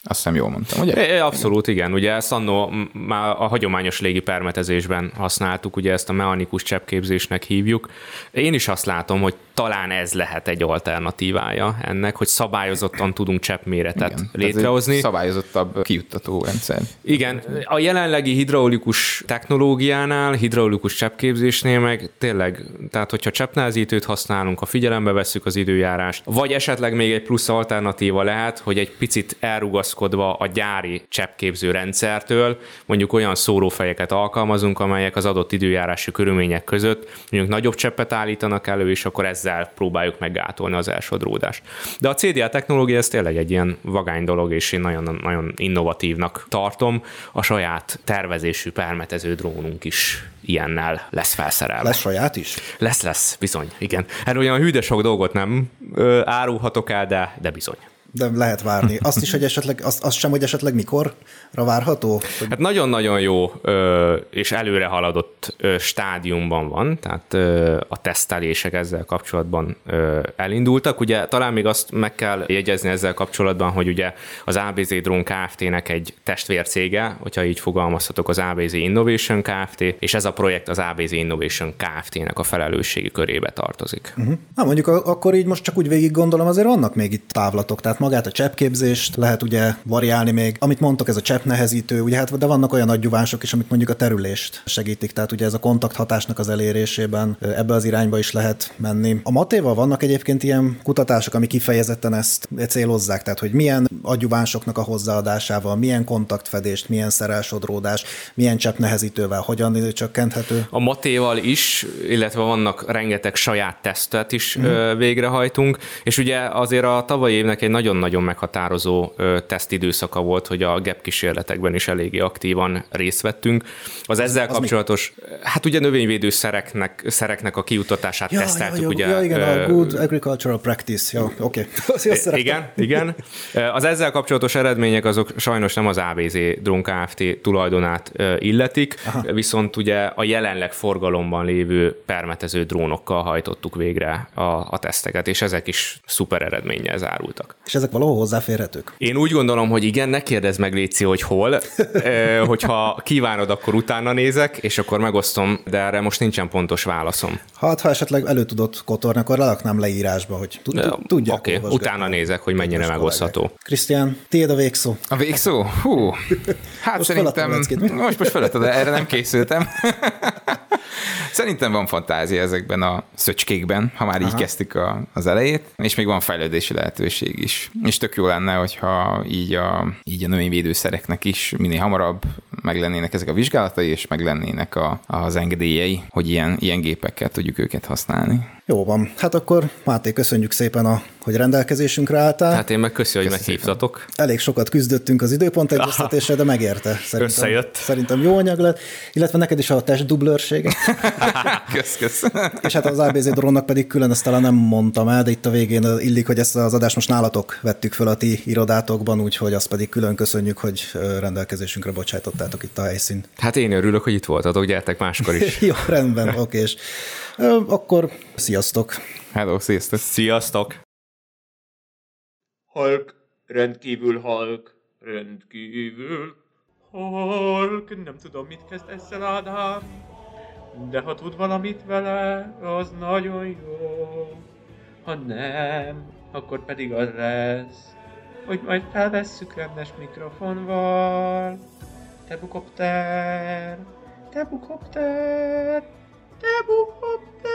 Azt hiszem jól mondtam, ugye? É, abszolút, igen. Ugye ezt annó már a hagyományos légi permetezésben használtuk, ugye ezt a mechanikus cseppképzésnek hívjuk. Én is azt látom, hogy talán ez lehet egy alternatívája ennek, hogy szabályozottan tudunk cseppméretet Igen, létrehozni. Szabályozottabb kijuttató rendszer. Igen, a jelenlegi hidraulikus technológiánál, hidraulikus cseppképzésnél meg tényleg, tehát hogyha cseppnázítőt használunk, ha figyelembe vesszük az időjárást, vagy esetleg még egy plusz alternatíva lehet, hogy egy picit elrugaszkodva a gyári cseppképző rendszertől, mondjuk olyan szórófejeket alkalmazunk, amelyek az adott időjárási körülmények között mondjuk nagyobb cseppet állítanak elő, és akkor ezzel ezzel próbáljuk meggátolni az elsodródást. De a CDA technológia ez tényleg egy ilyen vagány dolog, és én nagyon, nagyon innovatívnak tartom. A saját tervezésű permetező drónunk is ilyennel lesz felszerelve. Lesz saját is? Lesz, lesz, bizony, igen. Erről olyan hűde sok dolgot nem ö, árulhatok el, de, de bizony. De lehet várni. Azt is, hogy esetleg, azt, azt sem, hogy esetleg mikorra várható? Hogy... Hát nagyon-nagyon jó ö, és előre haladott ö, stádiumban van, tehát ö, a tesztelések ezzel kapcsolatban ö, elindultak. Ugye talán még azt meg kell jegyezni ezzel kapcsolatban, hogy ugye az ABZ Drone Kft-nek egy testvércége, hogyha így fogalmazhatok, az ABZ Innovation Kft, és ez a projekt az ABZ Innovation Kft-nek a felelősségi körébe tartozik. Uh-huh. Na mondjuk akkor így most csak úgy végig gondolom, azért vannak még itt távlatok, tehát magát a cseppképzést lehet ugye variálni még. Amit mondtok, ez a csepp nehezítő, ugye hát de vannak olyan adjuvások is, amik mondjuk a terülést segítik, tehát ugye ez a kontakthatásnak az elérésében ebbe az irányba is lehet menni. A matéval vannak egyébként ilyen kutatások, ami kifejezetten ezt célozzák, tehát hogy milyen adjuvásoknak a hozzáadásával, milyen kontaktfedést, milyen szerelsodródás, milyen csepp nehezítővel, hogyan csökkenthető. A matéval is, illetve vannak rengeteg saját tesztet is mm. végrehajtunk, és ugye azért a tavalyi évnek egy nagyon nagyon meghatározó tesztidőszaka volt, hogy a GEP kísérletekben is eléggé aktívan részt vettünk. Az ezzel az kapcsolatos, mi? hát ugye növényvédő szereknek, szereknek a kiutatását ja, teszteltük. Ja, ugye, ja, igen, a Good Agricultural Practice, jó, oké. Okay. igen, igen. Az ezzel kapcsolatos eredmények azok sajnos nem az ABZ Drone Kft. tulajdonát illetik, Aha. viszont ugye a jelenleg forgalomban lévő permetező drónokkal hajtottuk végre a, a teszteket, és ezek is szuper eredménnyel zárultak. És ezek valahol hozzáférhetők? Én úgy gondolom, hogy igen, ne kérdezz meg, Léci, hogy hol. hogyha kívánod, akkor utána nézek, és akkor megosztom, de erre most nincsen pontos válaszom. Hát, ha esetleg elő tudod kotorni, akkor leraknám leírásba, hogy tudják. Oké, okay, utána nézek, hogy mennyire megosztható. Krisztián, tiéd a végszó. A végszó? Hú, hát most szerintem... Most, most feletted, de erre nem készültem. Szerintem van fantázia ezekben a szöcskékben, ha már Aha. így kezdtük a, az elejét, és még van fejlődési lehetőség is. És tök jó lenne, hogyha így a, így a növényvédőszereknek is minél hamarabb meg lennének ezek a vizsgálatai, és meg lennének a, az engedélyei, hogy ilyen, ilyen gépekkel tudjuk őket használni. Jó van. Hát akkor Máté, köszönjük szépen, a, hogy rendelkezésünkre álltál. Hát én meg köszi, hogy meghívtatok. Elég sokat küzdöttünk az időpont egyeztetésre, de megérte. Szerintem, Összejött. Szerintem jó anyag lett, illetve neked is a testdublőrsége. kösz, kösz. És hát az ABZ drónnak pedig külön ezt talán nem mondtam el, de itt a végén illik, hogy ezt az adást most nálatok vettük föl a ti irodátokban, úgyhogy azt pedig külön köszönjük, hogy rendelkezésünkre bocsátottátok itt a helyszínt. Hát én örülök, hogy itt voltatok, gyertek máskor is. jó, rendben, oké. És akkor sziasztok! Hello, sziasztok! Sziasztok! Halk, rendkívül halk, rendkívül halk. Nem tudom, mit kezd ezzel Ádám, de ha tud valamit vele, az nagyon jó. Ha nem, akkor pedig az lesz, hogy majd felvesszük rendes mikrofonval. Te bukopter, te bukopter, Double hop there.